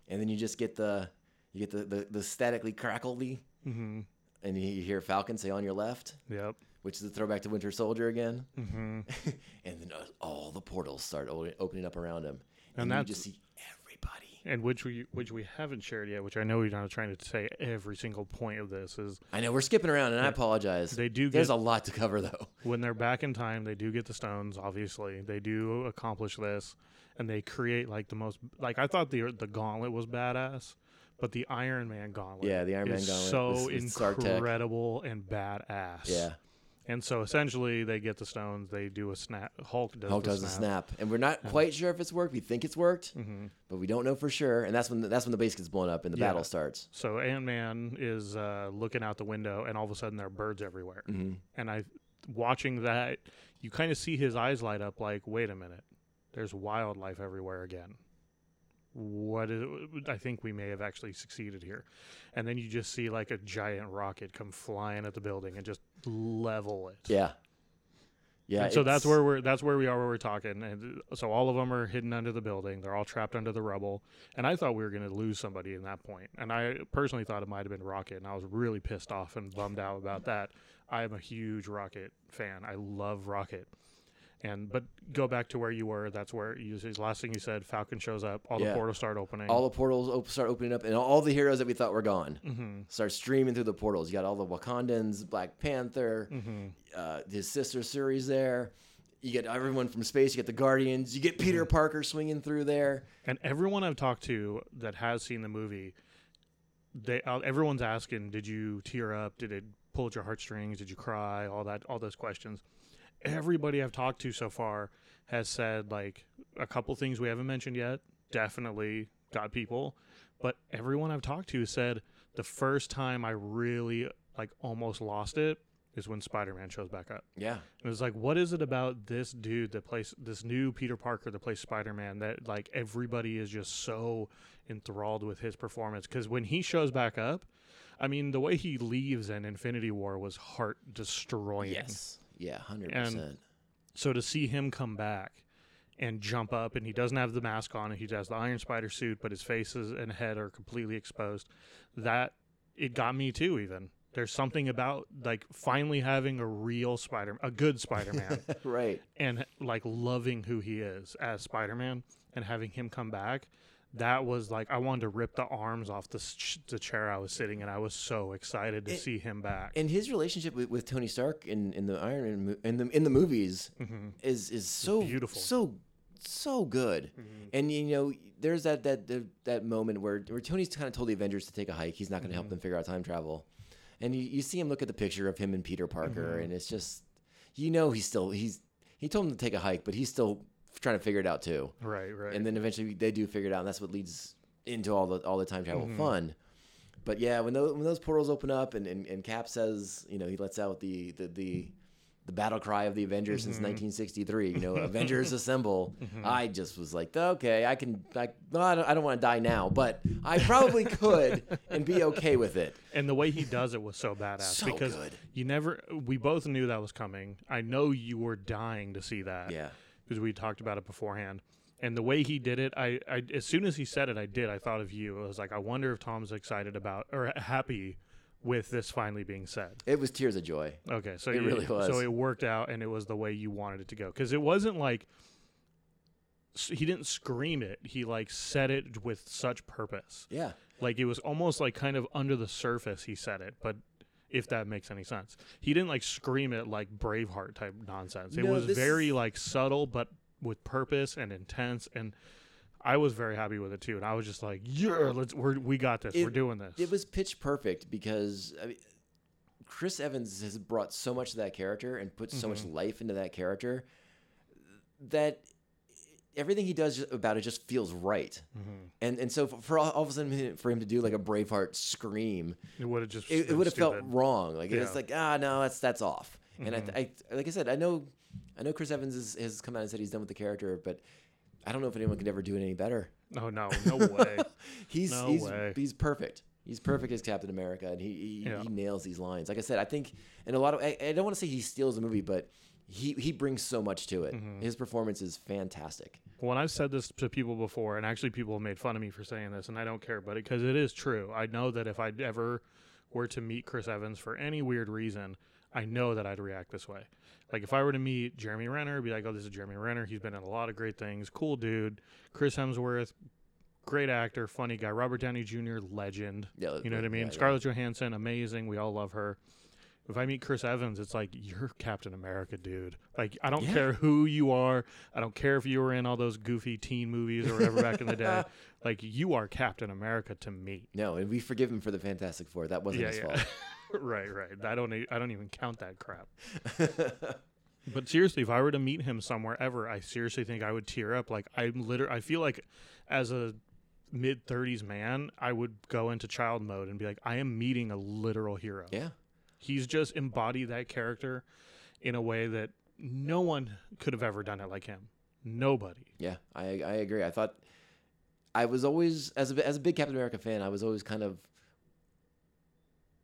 and then you just get the you get the the, the statically crackly, Mm-hmm. and you hear Falcon say on your left, Yep. which is a throwback to Winter Soldier again, Mm-hmm. and then uh, all the portals start opening up around him, And and, you just see everybody. And which we which we haven't shared yet, which I know you're not trying to say every single point of this is I know we're skipping around, and I apologize. They do There's get- a lot to cover though. when they're back in time, they do get the stones. Obviously, they do accomplish this, and they create like the most like I thought the the gauntlet was badass, but the Iron Man gauntlet, Yeah, the Iron Man is gauntlet so with- with Stark Tech. incredible and badass. Yeah, and so essentially they get the stones. They do a snap. Hulk does. Hulk the does snap. snap, and we're not quite sure if it's worked. We think it's worked, Mm-hmm. but we don't know for sure. And that's when the, that's when the base gets blown up and the Yeah. battle starts. So Ant Man is uh, looking out the window, and all of a sudden there are birds everywhere. Mm-hmm. And I, watching that, you kind of see his eyes light up. Like, wait a minute, there's wildlife everywhere again. What is? I think we may have actually succeeded here. And then you just see like a giant rocket come flying at the building and just level it. Yeah, yeah. And so that's where we're that's where we are where we're talking and so all of them are hidden under the building they're all trapped under the rubble and i thought we were going to lose somebody in that point. point and i personally thought it might have been rocket and i was really pissed off and bummed out about that i am a huge rocket fan i love rocket and but go back to where you were that's where you his last thing you said falcon shows up all Yeah. the portals start opening all the portals op- start opening up, and all the heroes that we thought were gone Mm-hmm. start streaming through the portals. You got all the Wakandans, Black Panther, Mm-hmm. uh, his sister Shuri's there. You get everyone from space. You get the Guardians. You get Peter Mm-hmm. Parker swinging through there. And everyone I've talked to that has seen the movie, they uh, everyone's asking, "Did you tear up? Did it pull at your heartstrings? Did you cry? All that, all those questions." Everybody I've talked to so far has said like a couple things we haven't mentioned yet. Definitely got people, but everyone I've talked to said the first time I really like almost lost it is when Spider-Man shows back up. Yeah, It was like, what is it about this dude that plays this new Peter Parker that plays Spider Man that like everybody is just so enthralled with his performance? Because when he shows back up, I mean, the way he leaves in Infinity War was heart destroying. yes, yeah, hundred percent. So to see him come back and jump up, and he doesn't have the mask on, and he has the Iron Spider suit, but his face is- and head are completely exposed. That it got me too. Even there's something about like finally having a real Spider, a good Spider Man. Right. and like loving who he is as Spider-Man and having him come back that was like I wanted to rip the arms off the, ch- the chair I was sitting in. I was so excited to It- see him back. And his relationship with, with Tony Stark in, in the Iron Man mo- in the in the movies is is so Mm-hmm. Beautiful. Mm-hmm. so so good. And you know, there's that that that, that moment where where Tony's kind of told the Avengers to take a hike. He's not going to help Mm-hmm. them figure out time travel. And you, you see him look at the picture of him and Peter Parker, Mm-hmm. and it's just you know he's still he's he told him to take a hike, but he's still trying to figure it out too. right, right. And then eventually they do figure it out, and that's what leads into all the all the time travel mm-hmm. fun. But yeah, when those when those portals open up and, and, and Cap says, you know, he lets out the the the, the battle cry of the Avengers since mm-hmm. 1963. You know, Avengers assemble. Mm-hmm. I just was like, okay, I can. I, well, I don't, I don't want to die now, but I probably could and be okay with it. and the way he does it was so badass So because good. you never we both knew that was coming. I know you were dying to see that. Yeah. Because we talked about it beforehand. And the way he did it, I, I as soon as he said it, I did. I thought of you. I was like, I wonder if Tom's excited about or happy with this finally being said. It was tears of joy. Okay, so It you, really was. So it worked out, and it was the way you wanted it to go. Because it wasn't like he didn't scream it. He like said it with such purpose. Yeah. Like it was almost like kind of under the surface he said it, but if that makes any sense. He didn't like scream it like Braveheart type nonsense. It No, was this- very like subtle but with purpose and intense and I was very happy with it too. And I was just like, "Yeah, let's we're, we got this. It- we're doing this." It was pitch perfect because I mean, Chris Evans has brought so much to that character and put so much mm-hmm. life into that character that everything he does about it just feels right. And and so for, all, all of a sudden for him to do like a Braveheart scream, it would have just it, it would have felt wrong. Like it's Yeah. Mm-hmm. like ah no, that's that's off. And I, I like I said, I know I know Chris Evans is, has come out and said he's done with the character, but I don't know if anyone could ever do it any better. No, no, no way. He's No he's way. he's perfect. He's perfect as Captain America, and he he, Yeah. he nails these lines. Like I said, I think in a lot of I, I don't want to say he steals the movie, but he he brings so much to it. Mm-hmm. His performance is fantastic. when I've said this to people before, and actually people have made fun of me for saying this, and I don't care, about it because it is true. I know that if I ever were to meet Chris Evans for any weird reason, I know that I'd react this way. Like if I were to meet Jeremy Renner, be like, "Oh, this is Jeremy Renner. He's been in a lot of great things. Cool dude." Chris Hemsworth, great actor, funny guy. Robert Downey Jr., legend. Yeah, you know what I mean. yeah, yeah. Scarlett Johansson, amazing. We all love her. If I meet Chris Evans, it's like you're Captain America, dude. Like I don't Yeah. care who you are. I don't care if you were in all those goofy teen movies or whatever back in the day. Like you are Captain America to me. No, and we forgive him for the Fantastic Four. That wasn't Yeah, his yeah. fault. right, right. I don't. e- I don't even count that crap. but seriously, if I were to meet him somewhere ever, I seriously think I would tear up. Like I'm literally. I feel like as a mid 30s man, I would go into child mode and be like, I am meeting a literal hero. Yeah, He's just embodied that character in a way that no one could have ever done it like him. Nobody. yeah, I I agree. I thought I was always as a as a big Captain America fan, I was always kind of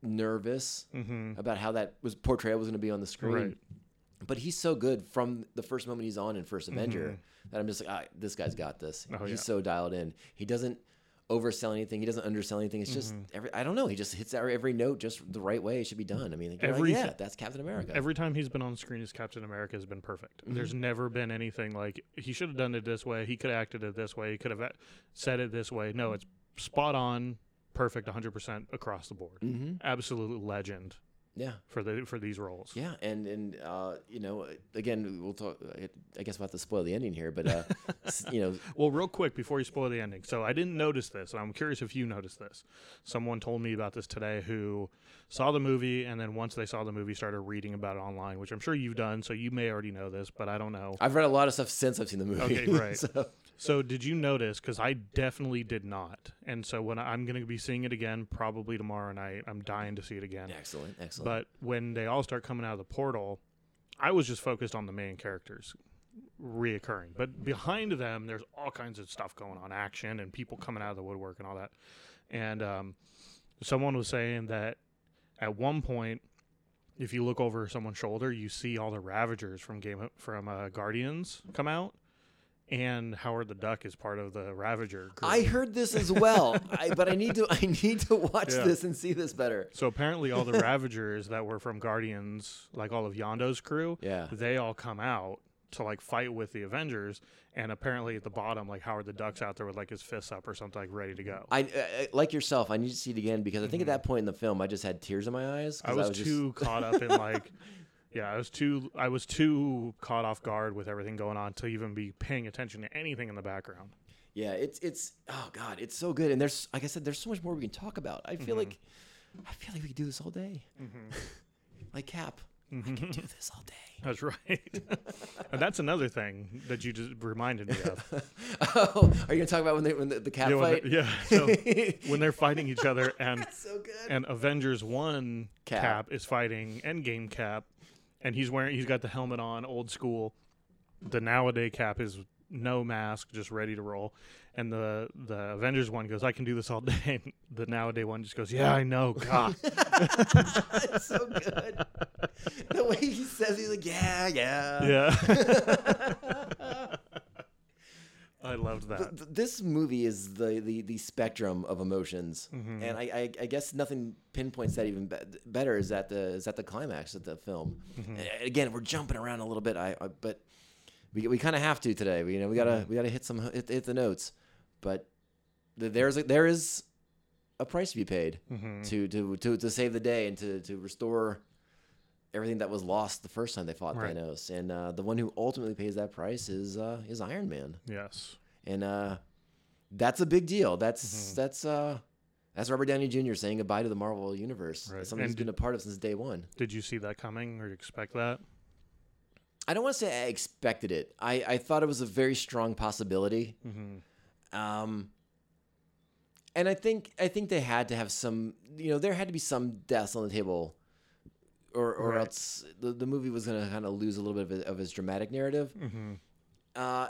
nervous Mm-hmm. about how that was portrayal was going to be on the screen. Right. But he's so good from the first moment he's on in First Avenger that I'm just like, ah, this guy's got this. Mm-hmm. Oh, he's yeah. so dialed in. He doesn't oversell anything. He doesn't undersell anything. It's just Mm-hmm. every I don't know. He just hits every, every note just the right way. It should be done. I mean, like, you're like, yeah, that's Captain America. Every time he's been on screen as Captain America has been perfect. There's never been anything like he should have done it this way. He could have acted it this way. He could have said it this way. No, it's spot on, perfect, 100% across the board. mm-hmm. Absolute legend Yeah. for the for these roles. Yeah, and and uh, you know, again, we'll talk. I guess we'll have to spoil the ending here, but uh, you know, Well, real quick before you spoil the ending. So I didn't notice this, and I'm curious if you noticed this. Someone told me about this today who saw the movie, and then once they saw the movie, started reading about it online, which I'm sure you've done. So you may already know this, but I don't know. I've read a lot of stuff since I've seen the movie. Okay, right. so, So did you notice? Because I definitely did not. And so when I, I'm going to be seeing it again, probably tomorrow night. I'm dying to see it again. excellent, excellent. But when they all start coming out of the portal, I was just focused on the main characters reoccurring. But behind them, there's all kinds of stuff going on, action and people coming out of the woodwork and all that. And um, someone was saying that at one point, if you look over someone's shoulder, you see all the Ravagers from Game of, from uh, Guardians come out, and Howard the Duck is part of the Ravager group. I heard this as well, I, but I need to I need to watch Yeah. this and see this better. So apparently, all the Ravagers that were from Guardians, like all of Yondu's crew, Yeah. they all come out to like fight with the Avengers. And apparently, at the bottom, like Howard the Duck's out there with like his fists up or something, like ready to go. I, I like yourself. I need to see it again because I think at that point in the film, I just had tears in my eyes. Mm-hmm. I was, just- too caught up in like, yeah, I was too, I was too caught off guard with everything going on to even be paying attention to anything in the background. Yeah, it's it's oh god, it's so good. And there's like I said, there's so much more we can talk about. I feel Mm-hmm. like I feel like we could do this all day. like Cap, I can do this all day. That's right. and that's another thing that you just reminded me of. Oh, are you gonna talk about when they when the, the cat yeah, fight? they- yeah. So when they're fighting each other and so and Avengers One Cap. Cap. is fighting Endgame Cap, and he's wearing he's got the helmet on, old school. The nowadays Cap is no mask, just ready to roll, and the the Avengers one goes, "I can do this all day." the nowadays one just goes, "Yeah, I know, God." it's so good. the way he says, he's like, yeah, yeah. yeah. I loved that. Th- this movie is the, the, the spectrum of emotions, Mm-hmm. and I, I, I guess nothing pinpoints that even be- better. Is that the is that the climax of the film? Mm-hmm. Again, we're jumping around a little bit, I, I but we we kind of have to today. We you know we gotta we gotta hit some hit, hit the notes, but there's a, there is a price to be paid to, to to to save the day and to to restore everything that was lost the first time they fought Right. Thanos. And uh, the one who ultimately pays that price is uh, is Iron Man, Yes. and uh, that's a big deal. That's Mm-hmm. that's uh. That's Robert Downey Jr. saying goodbye to the Marvel universe. Right. Something he's And been a part of since day one. Did you see that coming or expect that? I don't want to say I expected it. I, I thought it was a very strong possibility. Mm-hmm. Um, and I think I think they had to have some. You know, there had to be some deaths on the table, or or Right. else the, the movie was going to kind of lose a little bit of, of its dramatic narrative. Mm-hmm. Uh,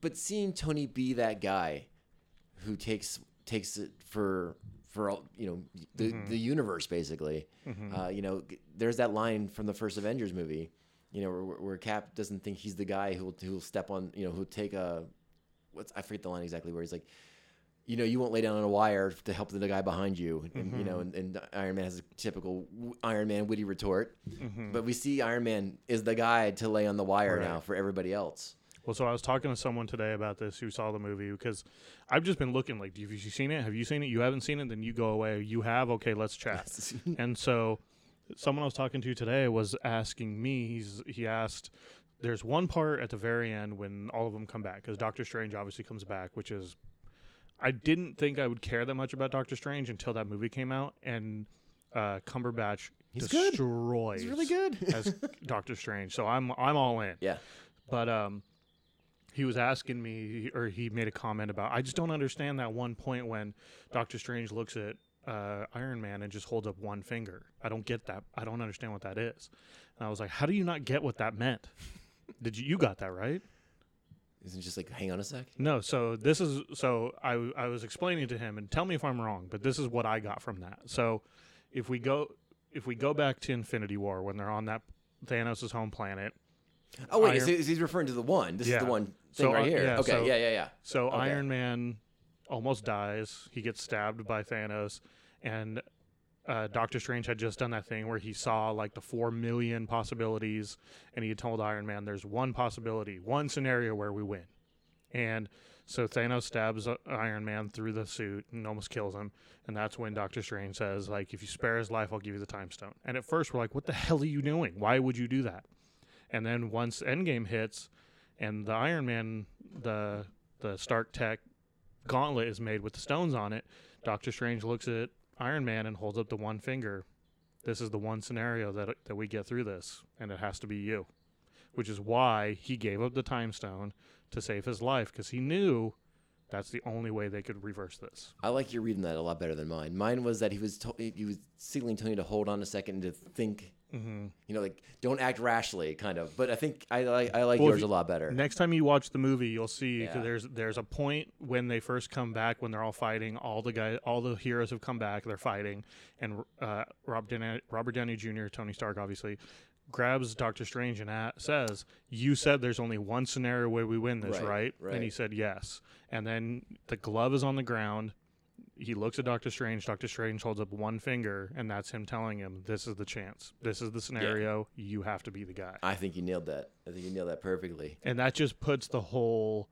but seeing Tony be that guy who takes takes it for for all you know the Mm-hmm. the universe basically. Uh, you know, there's that line from the first Avengers movie. You know, where, where Cap doesn't think he's the guy who'll who'll step on. You know, who'll take a what's I forget the line exactly where he's like. You know, you won't lay down on a wire to help the guy behind you, and you know, mm-hmm. and, and Iron Man has a typical Iron Man witty retort. Mm-hmm. But we see Iron Man is the guy to lay on the wire Right. now for everybody else. Well, so I was talking to someone today about this who saw the movie because I've just been looking like, have you seen it? Have you seen it? You haven't seen it? Then you go away. You have? Okay, let's chat. and so someone I was talking to today was asking me, he's, he asked, there's one part at the very end when all of them come back because Doctor Strange obviously comes back, which is, I didn't think I would care that much about Doctor Strange until that movie came out and uh, Cumberbatch He's good. destroys He's really good. as Doctor Strange. So I'm I'm all in. yeah. But um, he was asking me, or he made a comment about, I just don't understand that one point when Doctor Strange looks at uh, Iron Man and just holds up one finger. I don't get that. I don't understand what that is. And I was like, how do you not get what that meant? Did you you got that right? Isn't it just like hang on a sec? No. So this is so I I was explaining to him, and tell me if I'm wrong, but this is what I got from that. So if we go if we go back to Infinity War when they're on that Thanos' home planet, Oh wait, Iron- is he- is he's referring to the one. This is the one thing So, right uh, here. yeah, okay, so- yeah, yeah, yeah. So Okay. Iron Man almost dies. He gets stabbed by Thanos, and uh, Doctor Strange had just done that thing where he saw like the four million possibilities, and he had told Iron Man, "There's one possibility, one scenario where we win." And so Thanos stabs uh, Iron Man through the suit and almost kills him, and that's when Doctor Strange says, "Like, if you spare his life, I'll give you the Time Stone." And at first, we're like, "What the hell are you doing? Why would you do that?" And then once Endgame hits, and the Iron Man, the the Stark Tech gauntlet is made with the stones on it. Doctor Strange looks at Iron Man and holds up the one finger. This is the one scenario that that we get through this, and it has to be you. Which is why he gave up the time stone to save his life because he knew that's the only way they could reverse this. I like your reading that a lot better than mine. Mine was that he was to- he was signaling Tony to hold on a second and to think. Mm-hmm. You know, like don't act rashly, kind of. But I think I like I like Well, yours you- a lot better. Next time you watch the movie, you'll see Yeah. there's there's a point when they first come back when they're all fighting. All the guys, all the heroes have come back. They're fighting, and uh, Rob Downey, Robert Downey Jr., Tony Stark, obviously, grabs Doctor Strange and a says, "You said there's only one scenario where we win this, Right, right?" And he said, "Yes." And then the glove is on the ground. He looks at Doctor Strange. Doctor Strange holds up one finger, and that's him telling him, "This is the chance. This is the scenario. You have to be the guy." I think you nailed that. I think you nailed that perfectly. and that just puts the whole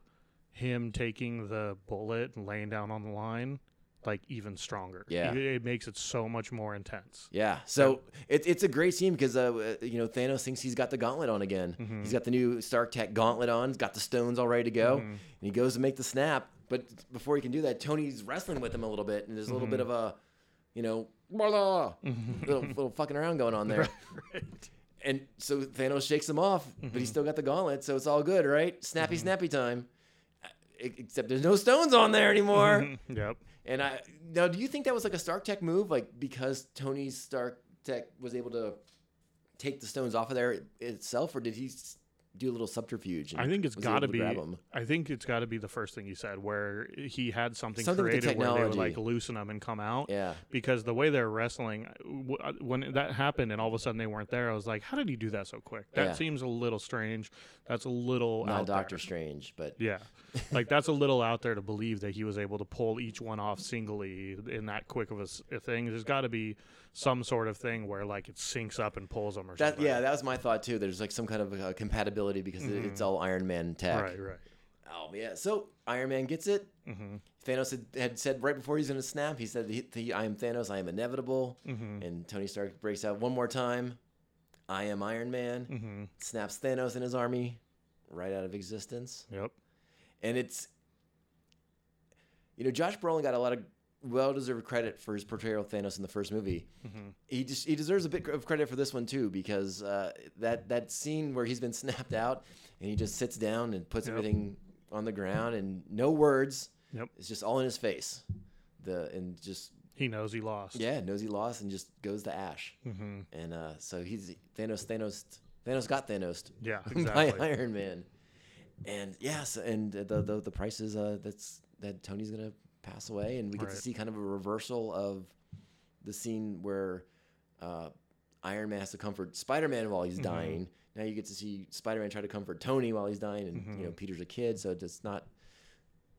him taking the bullet and laying down on the line like even stronger. Yeah. it, it makes it so much more intense. Yeah. So it, it's a great scene because uh, you know Thanos thinks he's got the gauntlet on again. Mm-hmm. He's got the new Stark Tech gauntlet on. He's got the stones all ready to go, Mm-hmm. and he goes to make the snap. But before he can do that, Tony's wrestling with him a little bit, and there's a little bit Mm-hmm. of a, you know, blah, blah, little little fucking around going on there. And so Thanos shakes him off, but Mm-hmm. he's still got the gauntlet, so it's all good, right? Snappy, snappy time. Uh, Except there's no stones on there anymore. Yep. And I now, do you think that was like a Stark Tech move, like because Tony Stark Tech was able to take the stones off of there itself, or did he do a little subterfuge? and I think it's got to be. I think it's got to be the first thing you said, where he had something, Something the created where they would like loosen them and come out. Yeah, Because the way they're wrestling, uh, when that happened and all of a sudden they weren't there, I was like, "How did he do that so quick? That Yeah. seems a little strange. That's a little not Doctor there. Strange, but Yeah, like that's a little out there to believe that he was able to pull each one off singly in that quick of a thing. There's got to be some sort of thing where like it syncs up and pulls them or that something. yeah, that was my thought too. There's like some kind of uh, compatibility because it it's mm-hmm. all Iron Man tech. Right, right. Oh yeah. So Iron Man gets it. Mm-hmm. Thanos had, had said right before he's going to snap, he said, he, he, "I am Thanos. I am inevitable." Mm-hmm. And Tony Stark breaks out one more time. I am Iron Man. Snaps Thanos and his army right out of existence. Yep. And it's, you know, Josh Brolin got a lot of well-deserved credit for his portrayal of Thanos in the first movie. He just he deserves a bit of credit for this one too because uh, that that scene where he's been snapped out and he just sits down and puts Yep. everything on the ground and no words. Yep. It's just all in his face. The and just He knows he lost. yeah knows he lost and just goes to ash. Mm-hmm. And uh, so he's Thanos. Thanos. Thanos got Thanos. Yeah, by. Iron Man. And yes, and the the the price is uh that's that Tony's gonna pass away, and we get to see kind of a reversal of the scene where uh, Iron Man has to comfort Spider Man while Mm-hmm. he's dying. Now you get to see Spider Man try to comfort Tony while he's dying, and Mm-hmm. you know Peter's a kid, so it's not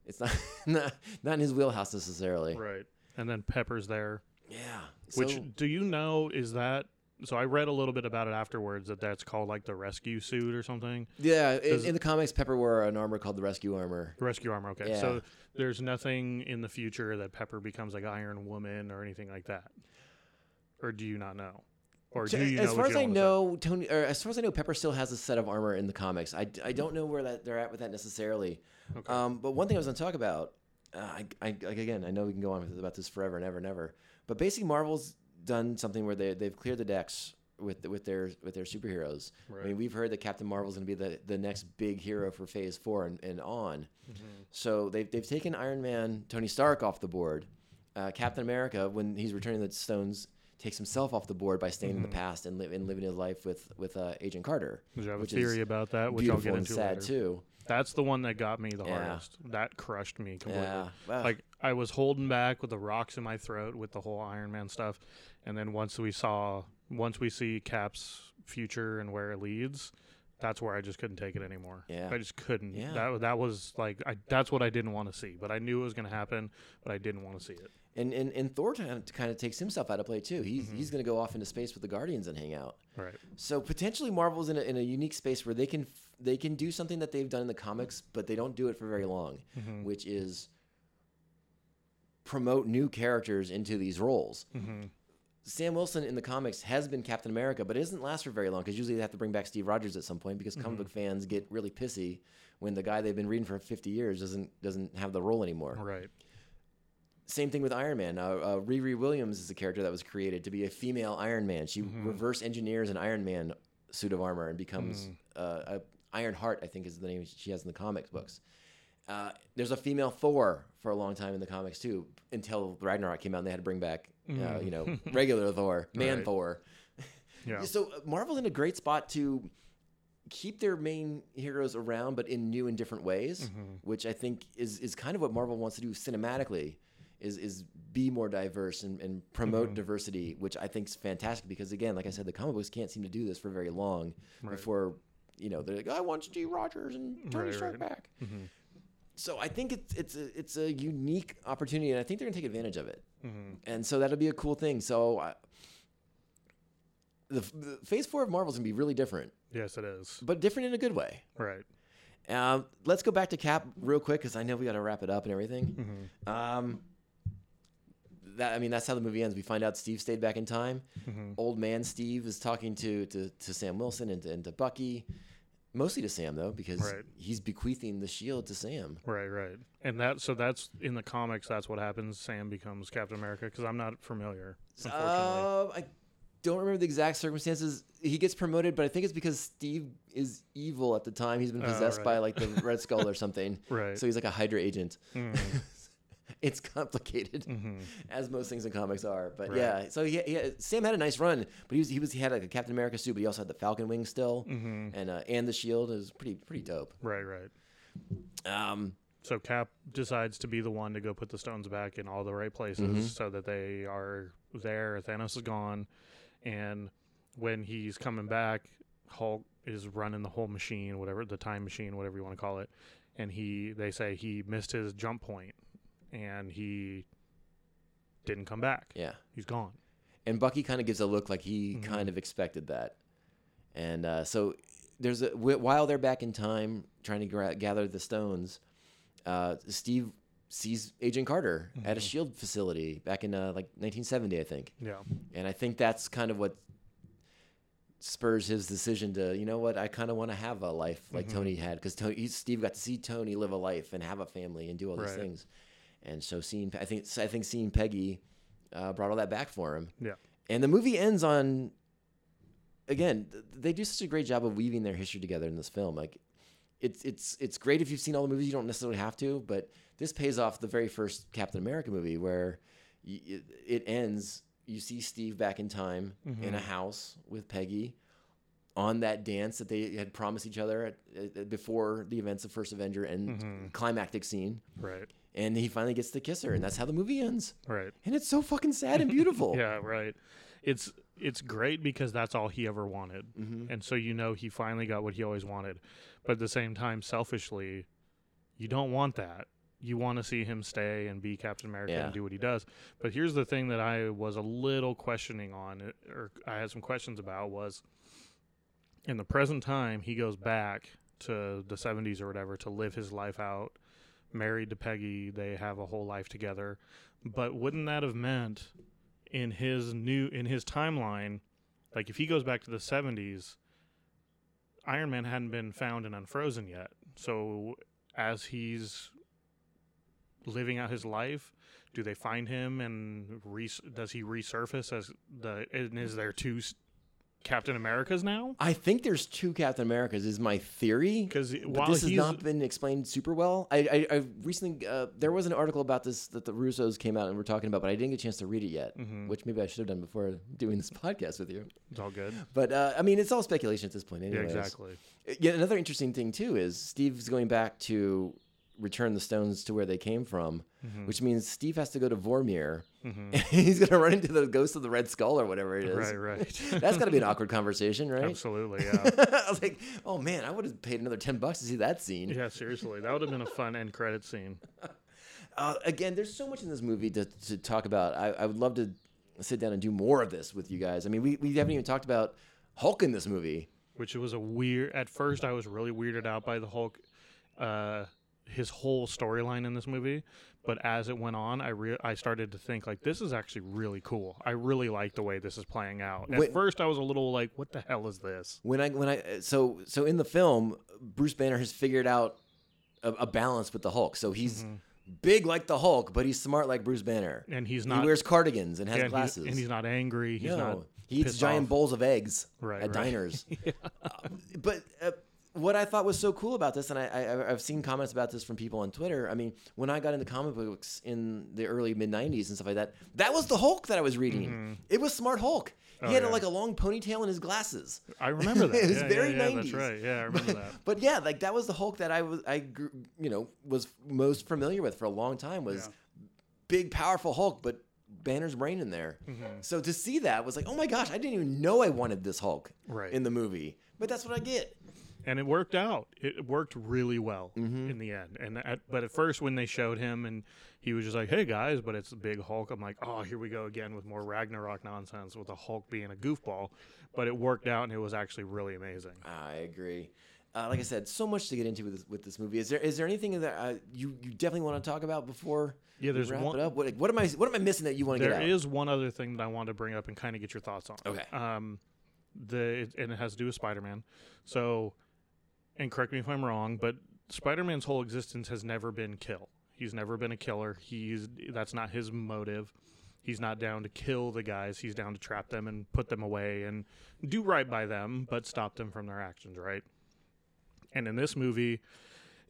it's not not, not in his wheelhouse necessarily. Right. And then Pepper's there. Yeah. Which So- do you know is that so I read a little bit about it afterwards that that's called like the rescue suit or something. yeah, in, in the comics, Pepper wore an armor called the Rescue Armor. Rescue armor, okay. Yeah. So there's nothing in the future that Pepper becomes like Iron Woman or anything like that. Or do you not know? Or do you as know far as I don't say? know, Tony, or as far as I know, Pepper still has a set of armor in the comics. I, I don't know where that they're at with that necessarily. Okay. Um, but one thing I was going to talk about, uh, I, I, again, I know we can go on with, about this forever and ever and ever, but basically Marvel's done something where they they've cleared the decks with with their with their superheroes. I mean, we've heard that Captain Marvel's going to be the, the next big hero for Phase Four and, and on. So they've they've taken Iron Man, Tony Stark off the board. Uh, Captain America, when he's returning the stones, takes himself off the board by staying in the past and, li- and living his life with with uh, Agent Carter. Did you have a theory about that, which I'll get and into sad later. too. That's the one that got me the Yeah. hardest. That crushed me completely. Yeah. Like I was holding back with the rocks in my throat with the whole Iron Man stuff, and then once we saw, once we see Cap's future and where it leads, that's where I just couldn't take it anymore. Yeah. I just couldn't. Yeah. That that was like I. That's what I didn't want to see, but I knew it was going to happen, but I didn't want to see it. And and, and Thor kind of, kind of takes himself out of play too. He's Mm-hmm. he's going to go off into space with the Guardians and hang out. Right. So potentially Marvel's in a, in a unique space where they can they can do something that they've done in the comics, but they don't do it for very long, Mm-hmm. which is promote new characters into these roles. Mm-hmm. Sam Wilson in the comics has been Captain America, but it doesn't last for very long because usually they have to bring back Steve Rogers at some point because Mm-hmm. comic book fans get really pissy when the guy they've been reading for 50 years doesn't doesn't have the role anymore. Right. Same thing with Iron Man. Uh, uh, Riri Williams is a character that was created to be a female Iron Man. She Mm-hmm. reverse engineers an Iron Man suit of armor and becomes Mm. uh, a Iron Heart. I think is the name she has in the comics books. Uh, there's a female Thor for a long time in the comics too, until Ragnarok came out and they had to bring back, uh, you know, regular Thor, man Mm. Right. Thor. Yeah. So uh, Marvel's in a great spot to keep their main heroes around, but in new and different ways, Mm-hmm. which I think is is kind of what Marvel wants to do cinematically. Is, is be more diverse and, and promote Mm-hmm. diversity, which I think is fantastic because again, like I said, the comic books can't seem to do this for very long before you know they're like, oh, I want Steve Rogers and Tony Right, Stark right. back. Mm-hmm. So I think it's it's a it's a unique opportunity, and I think they're gonna take advantage of it. Mm-hmm. And so that'll be a cool thing. So I, the, the Phase Four of Marvel's gonna be really different, Yes, it is. but different in a good way. Right. Um, let's go back to Cap real quick because I know we got to wrap it up and everything. Mm-hmm. Um, that I mean, that's how the movie ends. We find out Steve stayed back in time. Old man Steve is talking to to, to Sam Wilson and and to Bucky, mostly to Sam though because Right. he's bequeathing the shield to Sam. Right, right. And that so that's in the comics that's what happens. Sam becomes Captain America because I'm not familiar. Unfortunately. Uh, I don't remember the exact circumstances. He gets promoted, but I think it's because Steve is evil at the time. He's been Oh, possessed right. by like the Red Skull or something. Right. Mm. So he's like a Hydra agent. it's complicated, as most things in comics are. But Mm-hmm. Right. yeah, so he, he, Sam had a nice run, but he was he was he had like a Captain America suit, but he also had the Falcon wing still, Mm-hmm. and uh, and the shield. is pretty pretty dope. right, right. Um, So Cap decides to be the one to go put the stones back in all the right places Mm-hmm. so that they are there. Thanos is gone, and when he's coming back, Hulk is running the whole machine, whatever the time machine, whatever you want to call it, and he they say he missed his jump point, and he didn't come back. yeah, He's gone. and Bucky kind of gives a look like he Mm-hmm. kind of expected that, and uh, so there's a while they're back in time trying to gra- gather the stones, uh, Steve sees Agent Carter at a Shield facility back in uh, like 1970, I think. Yeah. And I think that's kind of what spurs his decision to, you know what, I kind of want to have a life like Tony had because Tony, Steve got to see Tony live a life and have a family and do all these Right. things. And so seeing, I think, I think seeing Peggy uh, brought all that back for him. Yeah. And the movie ends on, again, they do such a great job of weaving their history together in this film. Like, it's it's it's great if you've seen all the movies. You don't necessarily have to, but this pays off the very first Captain America movie where y- it, ends. You see Steve back in time in a house with Peggy on that dance that they had promised each other at, at, before the events of First Avenger and climactic scene. Right. And he finally gets to kiss her, and that's how the movie ends. Right. And it's so fucking sad and beautiful. Yeah, right. It's it's great because that's all he ever wanted, Mm-hmm. and so you know he finally got what he always wanted. But at the same time, selfishly, you don't want that. You want to see him stay and be Captain America Yeah. and do what he does. But here's the thing that I was a little questioning on, or I had some questions about was in the present time he goes back to the 70s or whatever to live his life out married to Peggy they have a whole life together. But wouldn't that have meant in his new in his timeline like if he goes back to the 70s Iron Man hadn't been found and unfrozen yet. So as he's living out his life do they find him and does he resurface as the and is there two Captain Americas now I think there's two Captain Americas. Is my theory because while this has not been explained super well. I I, I recently uh, there was an article about this that the Russos came out and were talking about, but I didn't get a chance to read it yet, Mm-hmm. which maybe I should have done before doing this podcast with you. it's all good But uh, I mean, it's all speculation at this point. Anyways. yeah exactly Yeah, another interesting thing too is Steve's going back to return the stones to where they came from, Mm-hmm. which means Steve has to go to Vormir, and he's going to run into the ghost of the Red Skull or whatever it is. right right That's got to be an awkward conversation, right? absolutely yeah I was like, oh man, I would have paid another ten bucks to see that scene. yeah seriously that would have been a fun end credit scene Uh, again, there's so much in this movie to, to talk about. I, I would love to sit down and do more of this with you guys. I mean, we, we haven't even talked about Hulk in this movie. which was a weird. At first, I was really weirded out by the Hulk, uh, his whole storyline in this movie. But as it went on, I re- I started to think like this is actually really cool. I really like the way this is playing out. At Wait- first, I was a little like, "What the hell is this?" When I when I so so in the film, Bruce Banner has figured out a, a balance with the Hulk. So he's big like the Hulk, but he's smart like Bruce Banner. And he's not. he wears cardigans and has yeah, and, he's, glasses. and he's not angry. He's no, not. he eats giant off. bowls of eggs Right, at right. diners. Uh, but uh, what I thought was so cool about this, and I, I, I've seen comments about this from people on Twitter. I mean, when I got into comic books in the early mid '90s and stuff like that, that was the Hulk that I was reading. It was Smart Hulk. He Oh, had yeah. like a long ponytail and his glasses. I remember that. It was yeah, very yeah, yeah, 90s. That's right. Yeah, I remember that. But yeah, like that was the Hulk that I was I grew, you know was most familiar with for a long time was big powerful Hulk, but Banner's brain in there. Mm-hmm. So to see that was like, oh my gosh, I didn't even know I wanted this Hulk Right. in the movie, but that's what I get. And it worked out. It worked really well Mm-hmm. in the end. And at, but at first, when they showed him and he was just like, "Hey guys," but it's the big Hulk. I'm like, "Oh, here we go again with more Ragnarok nonsense with the Hulk being a goofball." But it worked out, and it was actually really amazing. I agree. Uh, like I said, so much to get into with this, with this movie. Is there is there anything that uh, you you definitely want to talk about before? Yeah, there's wrap one- it up. What, what am I what am I missing that you want to get out? is one other thing that I want to bring up and kind of get your thoughts on. Okay. Um, the and it has to do with Spider-Man. So, and correct me if I'm wrong, but Spider-Man's whole existence has never been kill. He's never been a killer. He's that's not his motive. He's not down to kill the guys. He's down to trap them and put them away and do right by them, but stop them from their actions, right? And in this movie,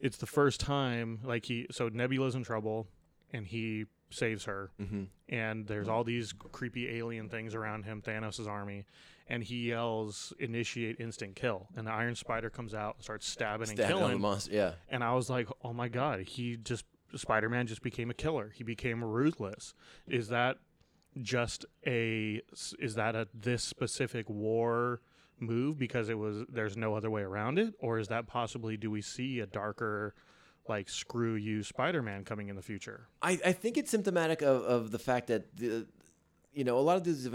it's the first time like he so Nebula's in trouble and he saves her mm-hmm. and there's all these creepy alien things around him, Thanos' army, and he yells initiate instant kill and the Iron Spider comes out and starts stabbing Stabbing and all the killing monster- Yeah. and I was like, "Oh my god, he just Spider-Man just became a killer. He became ruthless." Is that just a is that a this specific war move because it was there's no other way around it or is that possibly do we see a darker like screw you Spider-Man coming in the future? I, I think it's symptomatic of, of the fact that the you know, a lot of these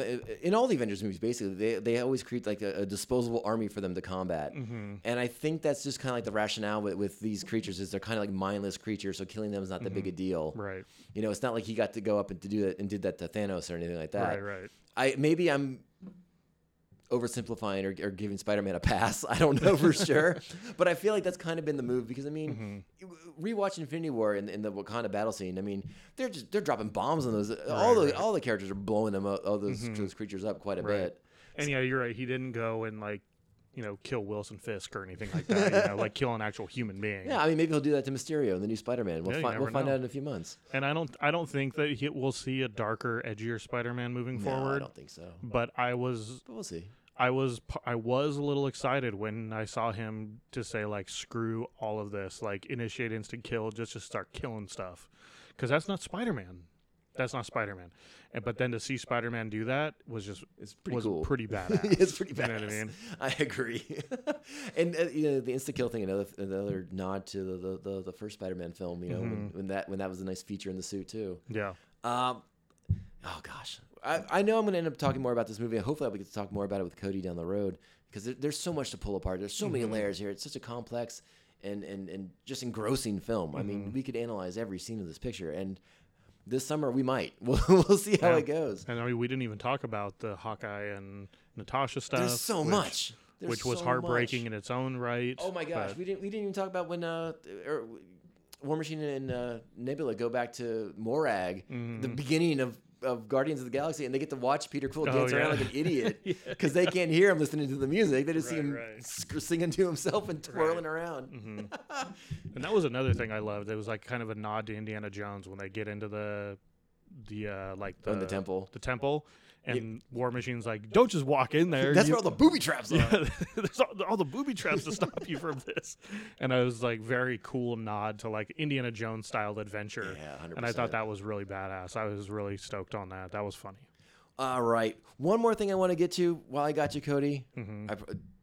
in all the Avengers movies, basically, they they always create like a, a disposable army for them to combat, Mm-hmm. and I think that's just kind of like the rationale with, with these creatures is they're kind of like mindless creatures, so killing them is not that big a deal, Mm-hmm. Right. You know, it's not like he got to go up and to do that and did that to Thanos or anything like that. Right. Right. I maybe I'm oversimplifying or, or giving Spider-Man a pass. I don't know for sure, but I feel like that's kind of been the move because I mean, Mm-hmm. rewatch Infinity War in, in the Wakanda battle scene. I mean, they're just they're dropping bombs on those. all the right. Mm-hmm. all the characters are blowing them up, all those those creatures up quite a Right. bit. And yeah, you're right. He didn't go and like, you know, kill Wilson Fisk or anything like that. you know, like kill an actual human being. Yeah, I mean, maybe he'll do that to Mysterio in the new Spider-Man. We'll Yeah, you find we'll find know. out in a few months. And I don't, I don't think that he, we'll see a darker, edgier Spider-Man moving forward. No, I forward. don't think so. But I was, But we'll see. I was, p- I was a little excited when I saw him to say like, screw all of this, like initiate instant kill, just to start killing stuff, because that's not Spider-Man. That's not Spider-Man. And but then to see Spider-Man do that was just It's pretty was cool. pretty badass. it's pretty You bad. know what I mean? I agree. and uh, you know the insta kill thing, another another nod to the the, the, the first Spider-Man film. You know Mm-hmm. when, when that when that was a nice feature in the suit too. Yeah. Um, oh gosh, I, I know I'm going to end up talking more about this movie. Hopefully, I'll get to talk more about it with Cody down the road because there, there's so much to pull apart. There's so many layers here. It's such a complex and and and just engrossing film. I mean, we could analyze every scene of this picture, and this summer we might. We'll, we'll see how Yeah. it goes. And I mean, we didn't even talk about the Hawkeye and Natasha stuff. There's so which- much. There's which was so heartbreaking much. in its own right. Oh my gosh, we didn't we didn't even talk about when uh er, War Machine and uh, Nebula go back to Morag, the beginning of, of Guardians of the Galaxy, and they get to watch Peter Quill Mm-hmm. Oh, dance around like an idiot because they can't hear him listening to the music. They just see him right. singing to himself and twirling Right. around. and that was another thing I loved. It was like kind of a nod to Indiana Jones when they get into the the uh like the, Oh, in the temple. the temple, and War Machine's like, don't just walk in there. That's You- where all the booby traps are. yeah, there's all, all the booby traps to stop you from this. And I was like, very cool nod to like Indiana Jones style adventure. Yeah, 100%. And I thought that was really badass. I was really stoked on that. That was funny. All right. One more thing I want to get to while I got you, Cody. Mm-hmm. I,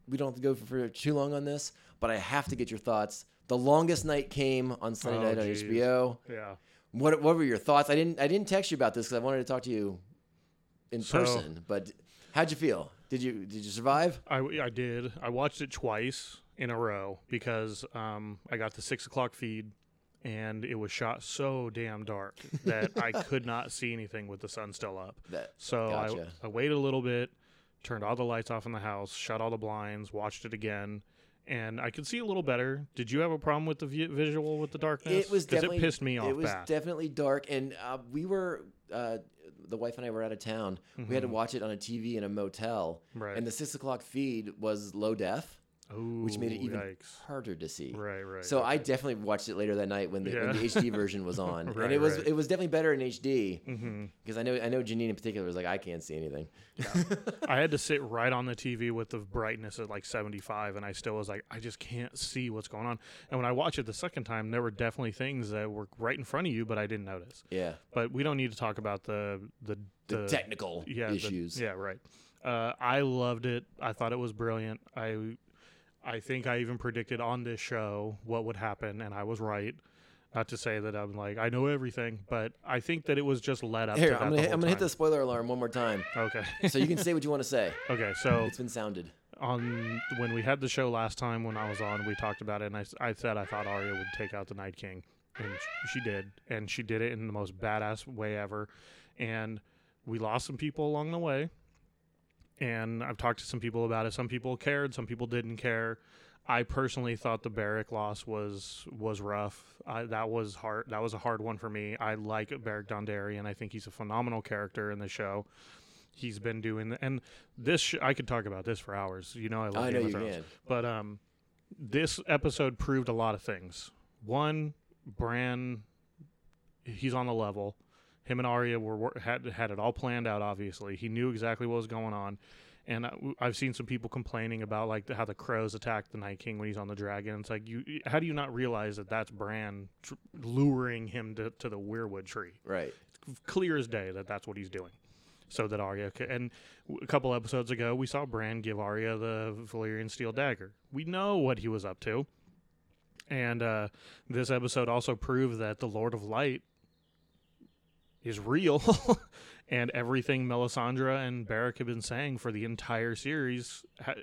we don't have to go for, for too long on this, but I have to get your thoughts. The longest night came on Sunday Oh, night on geez. HBO. Yeah. What What were your thoughts? I didn't I didn't text you about this because I wanted to talk to you in So- person. But how'd you feel? Did you Did you survive? I, I did. I watched it twice in a row because um, I got the six o'clock feed and it was shot so damn dark that I could not see anything with the sun still up. That So Gotcha. I, I waited a little bit, turned all the lights off in the house, shut all the blinds, watched it again, and I could see a little better. Did you have a problem with the vi- visual with the darkness? it was definitely it pissed me off It was bad. definitely dark, and uh, we were. Uh, the wife and I were out of town. We had to watch it on a TV in a motel, Mm-hmm. Right. and the six o'clock feed was low def, which made it even yikes. harder to see. Right, right. So I definitely watched it later that night when the, when the HD version was on, and it was right. it was definitely better in HD because I know I know Janine in particular was like I can't see anything. I had to sit right on the TV with the brightness at like 75, and I still was like, I just can't see what's going on. And when I watched it the second time, there were definitely things that were right in front of you, but I didn't notice. Yeah, But we don't need to talk about the the, the, technical yeah, the- issues. yeah, right. Uh, I loved it. I thought it was brilliant. I I think I even predicted on this show what would happen, and I was right. Not to say that I'm like I know everything, but I think that it was just led up Here, to that I'm gonna, whole I'm gonna hit time. the spoiler alarm one more time, Okay, so you can say what you want to say. okay. So It's been sounded. on when we had the show last time when I was on, we talked about it, and I, s- I said I thought Arya would take out the Night King, and sh- she did, and she did it in the most badass way ever, and we lost some people along the way, and I've talked to some people about it. Some people cared, some people didn't care. I personally thought the Beric loss was was rough. I, that was hard. That was a hard one for me. I like Beric Dondarrion. I think he's a phenomenal character in the show. He's been doing, and this sh- I could talk about this for hours. You know, I love I Game know of Thrones. can. But um, this episode proved a lot of things. One, Bran, he's on the level. Him and Arya were had had it all planned out. Obviously, he knew exactly what was going on. And I, I've seen some people complaining about like the, how the crows attack the Night King when he's on the dragon. It's like you, how do you not realize that that's Bran tr- luring him to, to the weirwood tree? Right. clear as day that that's what he's doing. So that Arya and a couple episodes ago, we saw Bran give Arya the Valyrian steel dagger. We know what he was up to, and uh, this episode also proved that the Lord of Light is real, and everything Melisandre and Beric have been saying for the entire series ha-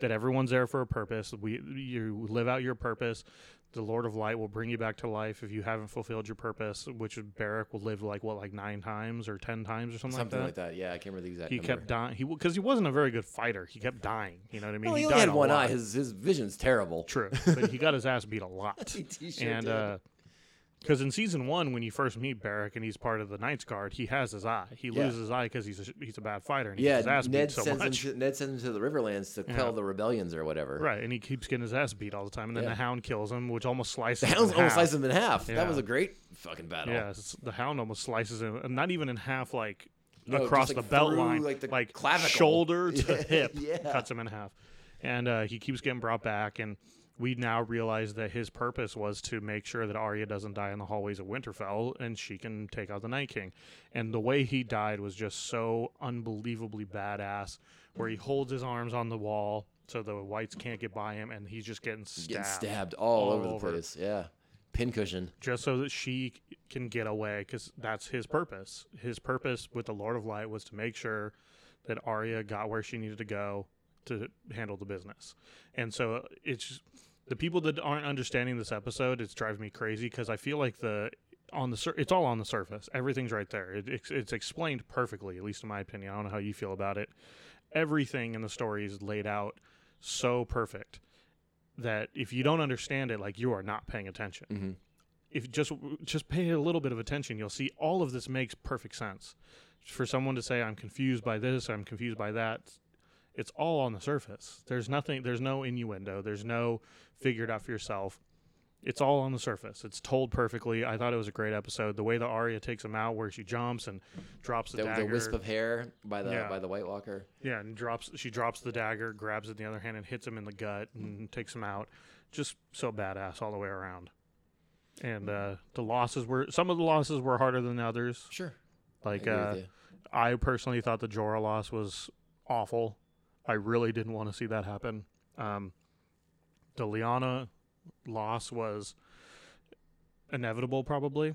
that everyone's there for a purpose. We you live out your purpose. The Lord of Light will bring you back to life if you haven't fulfilled your purpose, which Beric will live like what, like nine times or ten times or something, Something like that. Something like that. Yeah, I can't remember the exact He number. kept dying. He because he wasn't a very good fighter. He kept dying. You know what I mean? Well, he, he only died had one eye. His his vision's terrible. True, but he got his ass beat a lot. He sure and did. Uh, because in season one, when you first meet Beric and he's part of the Knights Guard, he has his eye. He Yeah. loses his eye because he's a, he's a bad fighter and he yeah, gets his ass Ned beat so sends much. him to, Ned sends him to the Riverlands to quell the rebellions or whatever. Right, and he keeps getting his ass beat all the time, and then Yeah. the Hound kills him, which almost slices. The in almost half. slice him in half. That was a great fucking battle. Yeah, the Hound almost slices him, not even in half, like No, across like, the belt through, line, like, the like clavicle. shoulder to Yeah, hip, yeah. cuts him in half. And uh, he keeps getting brought back, and we now realize that his purpose was to make sure that Arya doesn't die in the hallways of Winterfell, and she can take out the Night King. And the way he died was just so unbelievably badass, where he holds his arms on the wall so the whites can't get by him, and he's just getting stabbed, Getting stabbed all, all over the over. place. Yeah. Pincushion. just so that she can get away because that's his purpose. His purpose with the Lord of Light was to make sure that Arya got where she needed to go to handle the business. And so uh, it's the people that aren't understanding this episode. It's driving me crazy because I feel like the on the sur- it's all on the surface. Everything's right there. It, it's, it's explained perfectly, at least in my opinion. I don't know how you feel about it. Everything in the story is laid out so perfect that if you don't understand it, like you are not paying attention Mm-hmm. if just just pay a little bit of attention, you'll see all of this makes perfect sense. For someone to say I'm confused by this, I'm confused by that, it's all on the surface. There's nothing. There's no innuendo. There's no figure it out for yourself. It's all on the surface. It's told perfectly. I thought it was a great episode. The way the Arya takes him out, where she jumps and drops the The, dagger. the wisp of hair by the Yeah. by the White Walker. Yeah, and drops she drops the dagger, grabs it in the other hand, and hits him in the gut and takes him out. Just so badass all the way around. And uh, the losses were some of the losses were harder than others. Sure. Like I uh. I personally thought the Jorah loss was awful. I really didn't want to see that happen. Um, the Lyanna loss was inevitable, probably,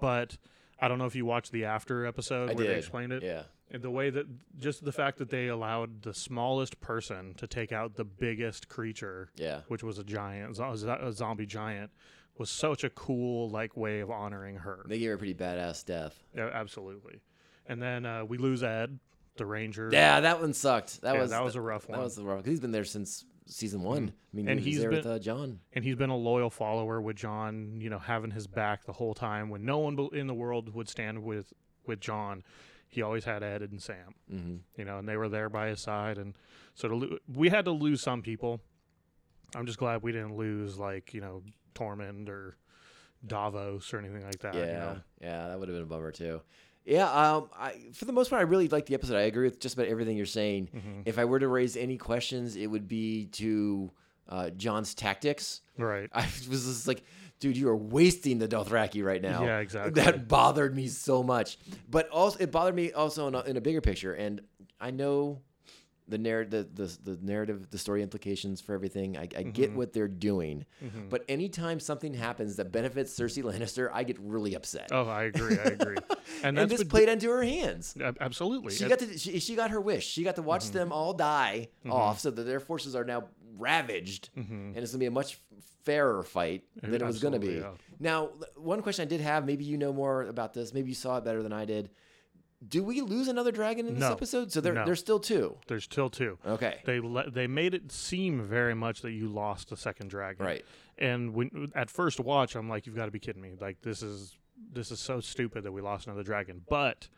but I don't know if you watched the after episode I where did. they explained it. Yeah. And the way that just the fact that they allowed the smallest person to take out the biggest creature, Yeah. which was a giant, a zombie giant, was such a cool like way of honoring her. They gave her a pretty badass death. Yeah, absolutely. And then uh, we lose Ed, the ranger. Yeah, that one sucked. That Yeah, was that was a rough one. Mm-hmm. was a rough. He's been there since season one. I mean, And he was he's there with been- uh, Jon. and he's been a loyal follower with Jon. You know, having his back the whole time when no one in the world would stand with with Jon. He always had Ed and Sam. Mm-hmm. You know, and they were there by his side. And so to lo- we had to lose some people. I'm just glad we didn't lose like you know Tormund or Davos or anything like that. Yeah, You know? yeah, that would have been a bummer too. Yeah, um, I for the most part, I really like the episode. I agree with just about everything you're saying. Mm-hmm. If I were to raise any questions, it would be to uh, Jon's tactics. Right. I was just like, dude, you are wasting the Dothraki right now. Yeah, exactly. That bothered me so much. But also, it bothered me also in a, in a bigger picture. And I know the narrative, the, the, the narrative, the story implications for everything. I, I Mm-hmm. get what they're doing. But anytime something happens that benefits Cersei Lannister, I get really upset. Oh, I agree. I agree. And and this played into her hands. absolutely. She got to she, she got her wish. She got to watch Mm-hmm. them all die off, so that their forces are now ravaged, and it's gonna be a much fairer fight than it was gonna be. Mm-hmm. Yeah. Now, one question I did have, maybe you know more about this, maybe you saw it better than I did. Do we lose another dragon in this No. episode? So there, No. there's still two. There's still two. Okay. They le- they made it seem very much that you lost the second dragon. Right. And when at first watch, I'm like, you've got to be kidding me! Like this is this is so stupid that we lost another dragon. But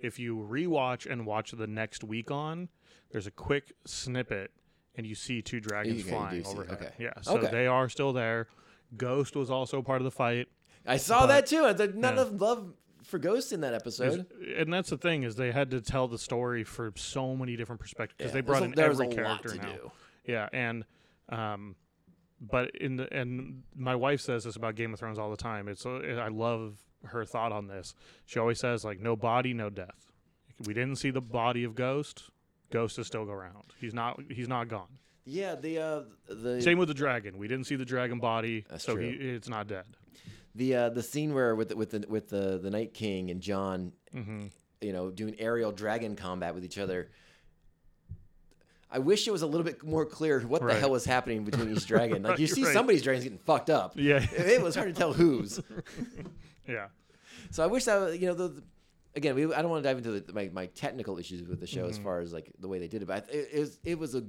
if you rewatch and watch the next week on, there's a quick snippet, and you see two dragons You- flying see- overhead. okay. Yeah. So Okay. they are still there. Ghost was also part of the fight. I saw But- that too. and There's not Yeah. enough love for Ghost in that episode. There's- and that's the thing is they had to tell the story for so many different perspectives because Yeah, they brought a- in every character to now. do. Yeah, and um, but in the and my wife says this about Game of Thrones all the time. It's uh, I love her thought on this. She always says like no body, no death. We didn't see the body of Ghost. Ghost is still around. He's not. He's not gone. Yeah, the uh, the Same with the dragon. We didn't see the dragon body, so he it's not dead. The uh, the scene where with the, with the with the the Night King and Jon, Mm-hmm. you know, doing aerial dragon combat with each other. I wish it was a little bit more clear what the hell was happening between each dragon. Like you see right. somebody's dragons getting fucked up. Yeah. it was hard to tell whose. Yeah. So I wish that you know the, the- again we I don't want to dive into the, my, my technical issues with the show Mm-hmm. as far as like the way they did it, but it, it was it was a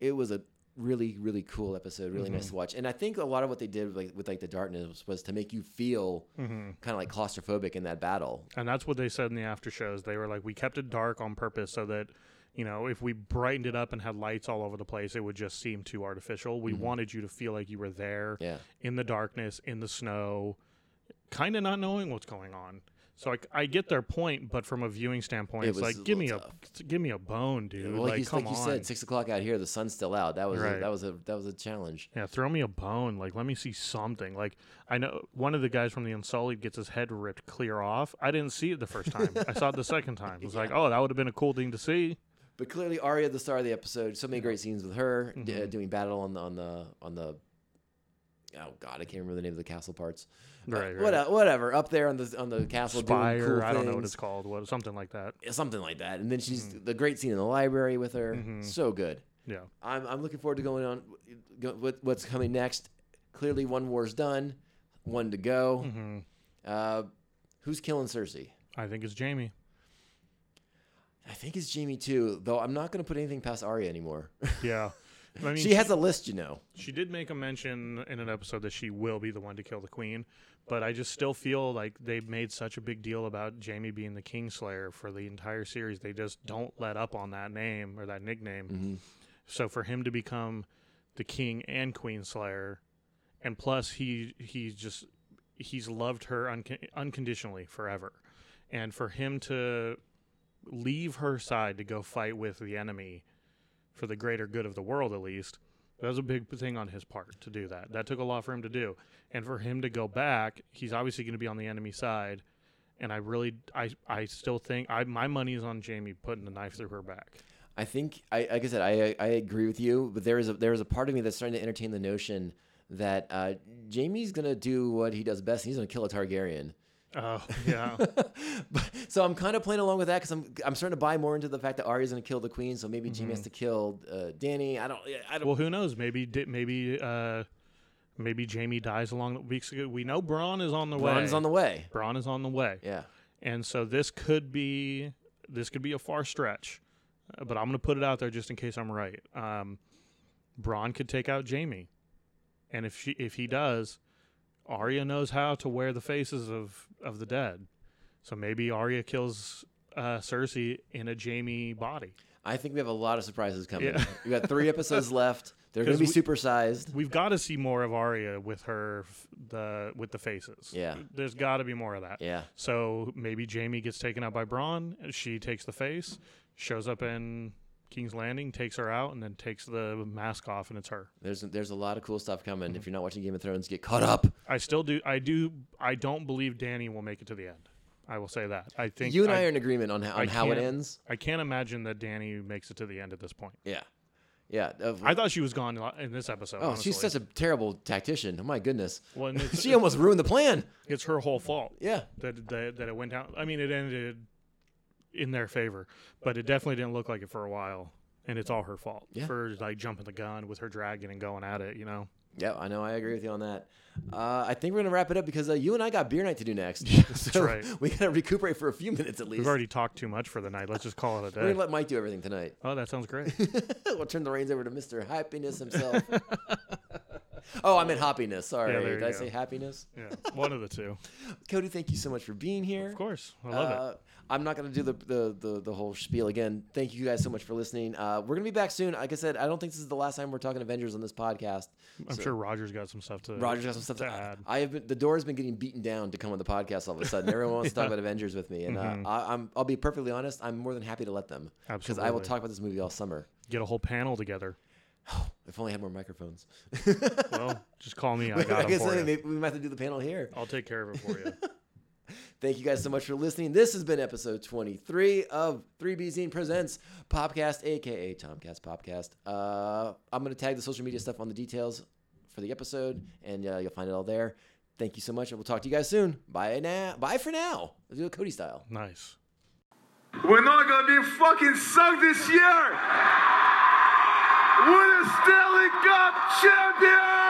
it was a really really cool episode, really Mm-hmm. nice to watch, and I think a lot of what they did with like, with like the darkness was to make you feel Mm-hmm. kind of like claustrophobic in that battle. And that's what they said in the after shows. They were like, we kept it dark on purpose so that, you know, if we brightened it up and had lights all over the place, it would just seem too artificial. We wanted you to feel like you were there Mm-hmm. Yeah. in the darkness, in the snow, kind of not knowing what's going on. So I, I get their point, but from a viewing standpoint, It it's was like give me a give me a bone, dude. Well, like, like, you, come like you on. said, six o'clock out here, the sun's still out. That was a, Right. that was a that was a challenge. Yeah, throw me a bone. Like, let me see something. Like, I know one of the guys from the Unsullied gets his head ripped clear off. I didn't see it the first time. I saw it the second time. It was like, oh, that would have been a cool thing to see. But clearly, Arya, the star of the episode, so many great scenes with her d- Mm-hmm. doing battle on the on the on the. Oh God, I can't remember the name of the castle parts. Uh, Right, right. what- whatever, up there on the on the castle, doing Spire, cool I don't know what things. it's called. What something like that. something like that. And then she's Mm-hmm. the great scene in the library with her, so good. Yeah. I'm I'm looking forward to going on go, what, what's coming next. Clearly, one war's done, one to go. Mm-hmm. Uh, who's killing Cersei? I think it's Jaime. I think it's Jaime too, though. I'm not going to put anything past Arya anymore. Yeah. I mean, she has a list, you know. She did make a mention in an episode that she will be the one to kill the queen, but I just still feel like they made such a big deal about Jaime being the Kingslayer for the entire series. They just don't let up on that name or that nickname. Mm-hmm. So for him to become the king and queen slayer, and plus he he's just he's loved her unco- unconditionally forever, and for him to leave her side to go fight with the enemy for the greater good of the world at least that was a big thing on his part to do that that took a lot for him to do and for him to go back he's obviously going to be on the enemy side and i really i i still think i my money is on jaime putting the knife through her back I think, I, like I said, I I agree with you, but there is a there is a part of me that's starting to entertain the notion that uh, Jaime's gonna do what he does best. He's gonna kill a Targaryen. Oh yeah But, so I'm kind of playing along with that because I'm I'm starting to buy more into the fact that Arya's gonna kill the queen. So maybe Jaime has to kill uh, Dany. I don't. I don't. well who knows maybe maybe uh maybe jaime dies along the weeks ago we know bronn is on the way Bronn's on the way. bronn is on the way Yeah. And so this could be this could be a far stretch, uh, but I'm going to put it out there just in case I'm right. Um, Bronn could take out Jaime, and if she if he does, Arya knows how to wear the faces of of the dead. So maybe Arya kills uh, Cersei in a Jaime body. I think we have a lot of surprises coming. Yeah. we got three episodes left. They're going to be we- supersized. We've got to see more of Arya with her f- the with the faces. Yeah. there's got to be more of that. Yeah. So maybe Jaime gets taken out by Bronn. She takes the face, shows up in King's Landing, takes her out, and then takes the mask off, and it's her. There's there's a lot of cool stuff coming. Mm-hmm. If you're not watching Game of Thrones, get caught up. I still do. I do. I don't believe Dany will make it to the end. I will say that. I think You and I, are in agreement on how, on how it ends. I can't imagine that Dany makes it to the end at this point. Yeah. Yeah. Uh, I thought she was gone in this episode. oh, she's such a terrible tactician. Oh my goodness. Well, She almost ruined the plan. it's her whole fault. Yeah. that, that that it went down. I mean, it ended in their favor, but it definitely didn't look like it for a while, and it's all her fault Yeah. for like jumping the gun with her dragon and going at it. You know, Yeah, I know. I agree with you on that. Uh, I think we're gonna wrap it up because uh, you and I got beer night to do next. that's so right. We gotta recuperate for a few minutes at least. we've already talked too much for the night. Let's just call it a day. We're gonna let Mike do everything tonight. Oh, that sounds great. we'll turn the reins over to Mr. Happiness himself. oh, I meant happiness. Sorry, Yeah, did I go. say happiness? Yeah, one of the two. Cody, thank you so much for being here. Of course, I love it. Uh, I'm not going to do the, the, the, the whole spiel again. Thank you guys so much for listening. Uh, we're going to be back soon. Like I said, I don't think this is the last time we're talking Avengers on this podcast. I'm sure Roger's got some stuff to. Roger's got some stuff to, to add. I have been, the door has been getting beaten down to come on the podcast all of a sudden. Everyone wants to talk about Avengers with me, and Mm-hmm. uh, I, I'm I'll be perfectly honest. I'm more than happy to let them because I will talk about this movie all summer. Get a whole panel together. If only I had more microphones. Well, just call me. I I got them guess for you. maybe we might have to do the panel here. I'll take care of it for you. Thank you guys so much for listening. This has been episode 23 of 3 Zine Presents Popcast, aka Tomcast Popcast. Uh, I'm going to tag the social media stuff on the details for the episode, and uh, you'll find it all there. Thank you so much, and we'll talk to you guys soon. Bye now. Bye for now. Let's do a Cody style. Nice. We're not gonna be fucking sucked this year. We're the Stanley Cup champions.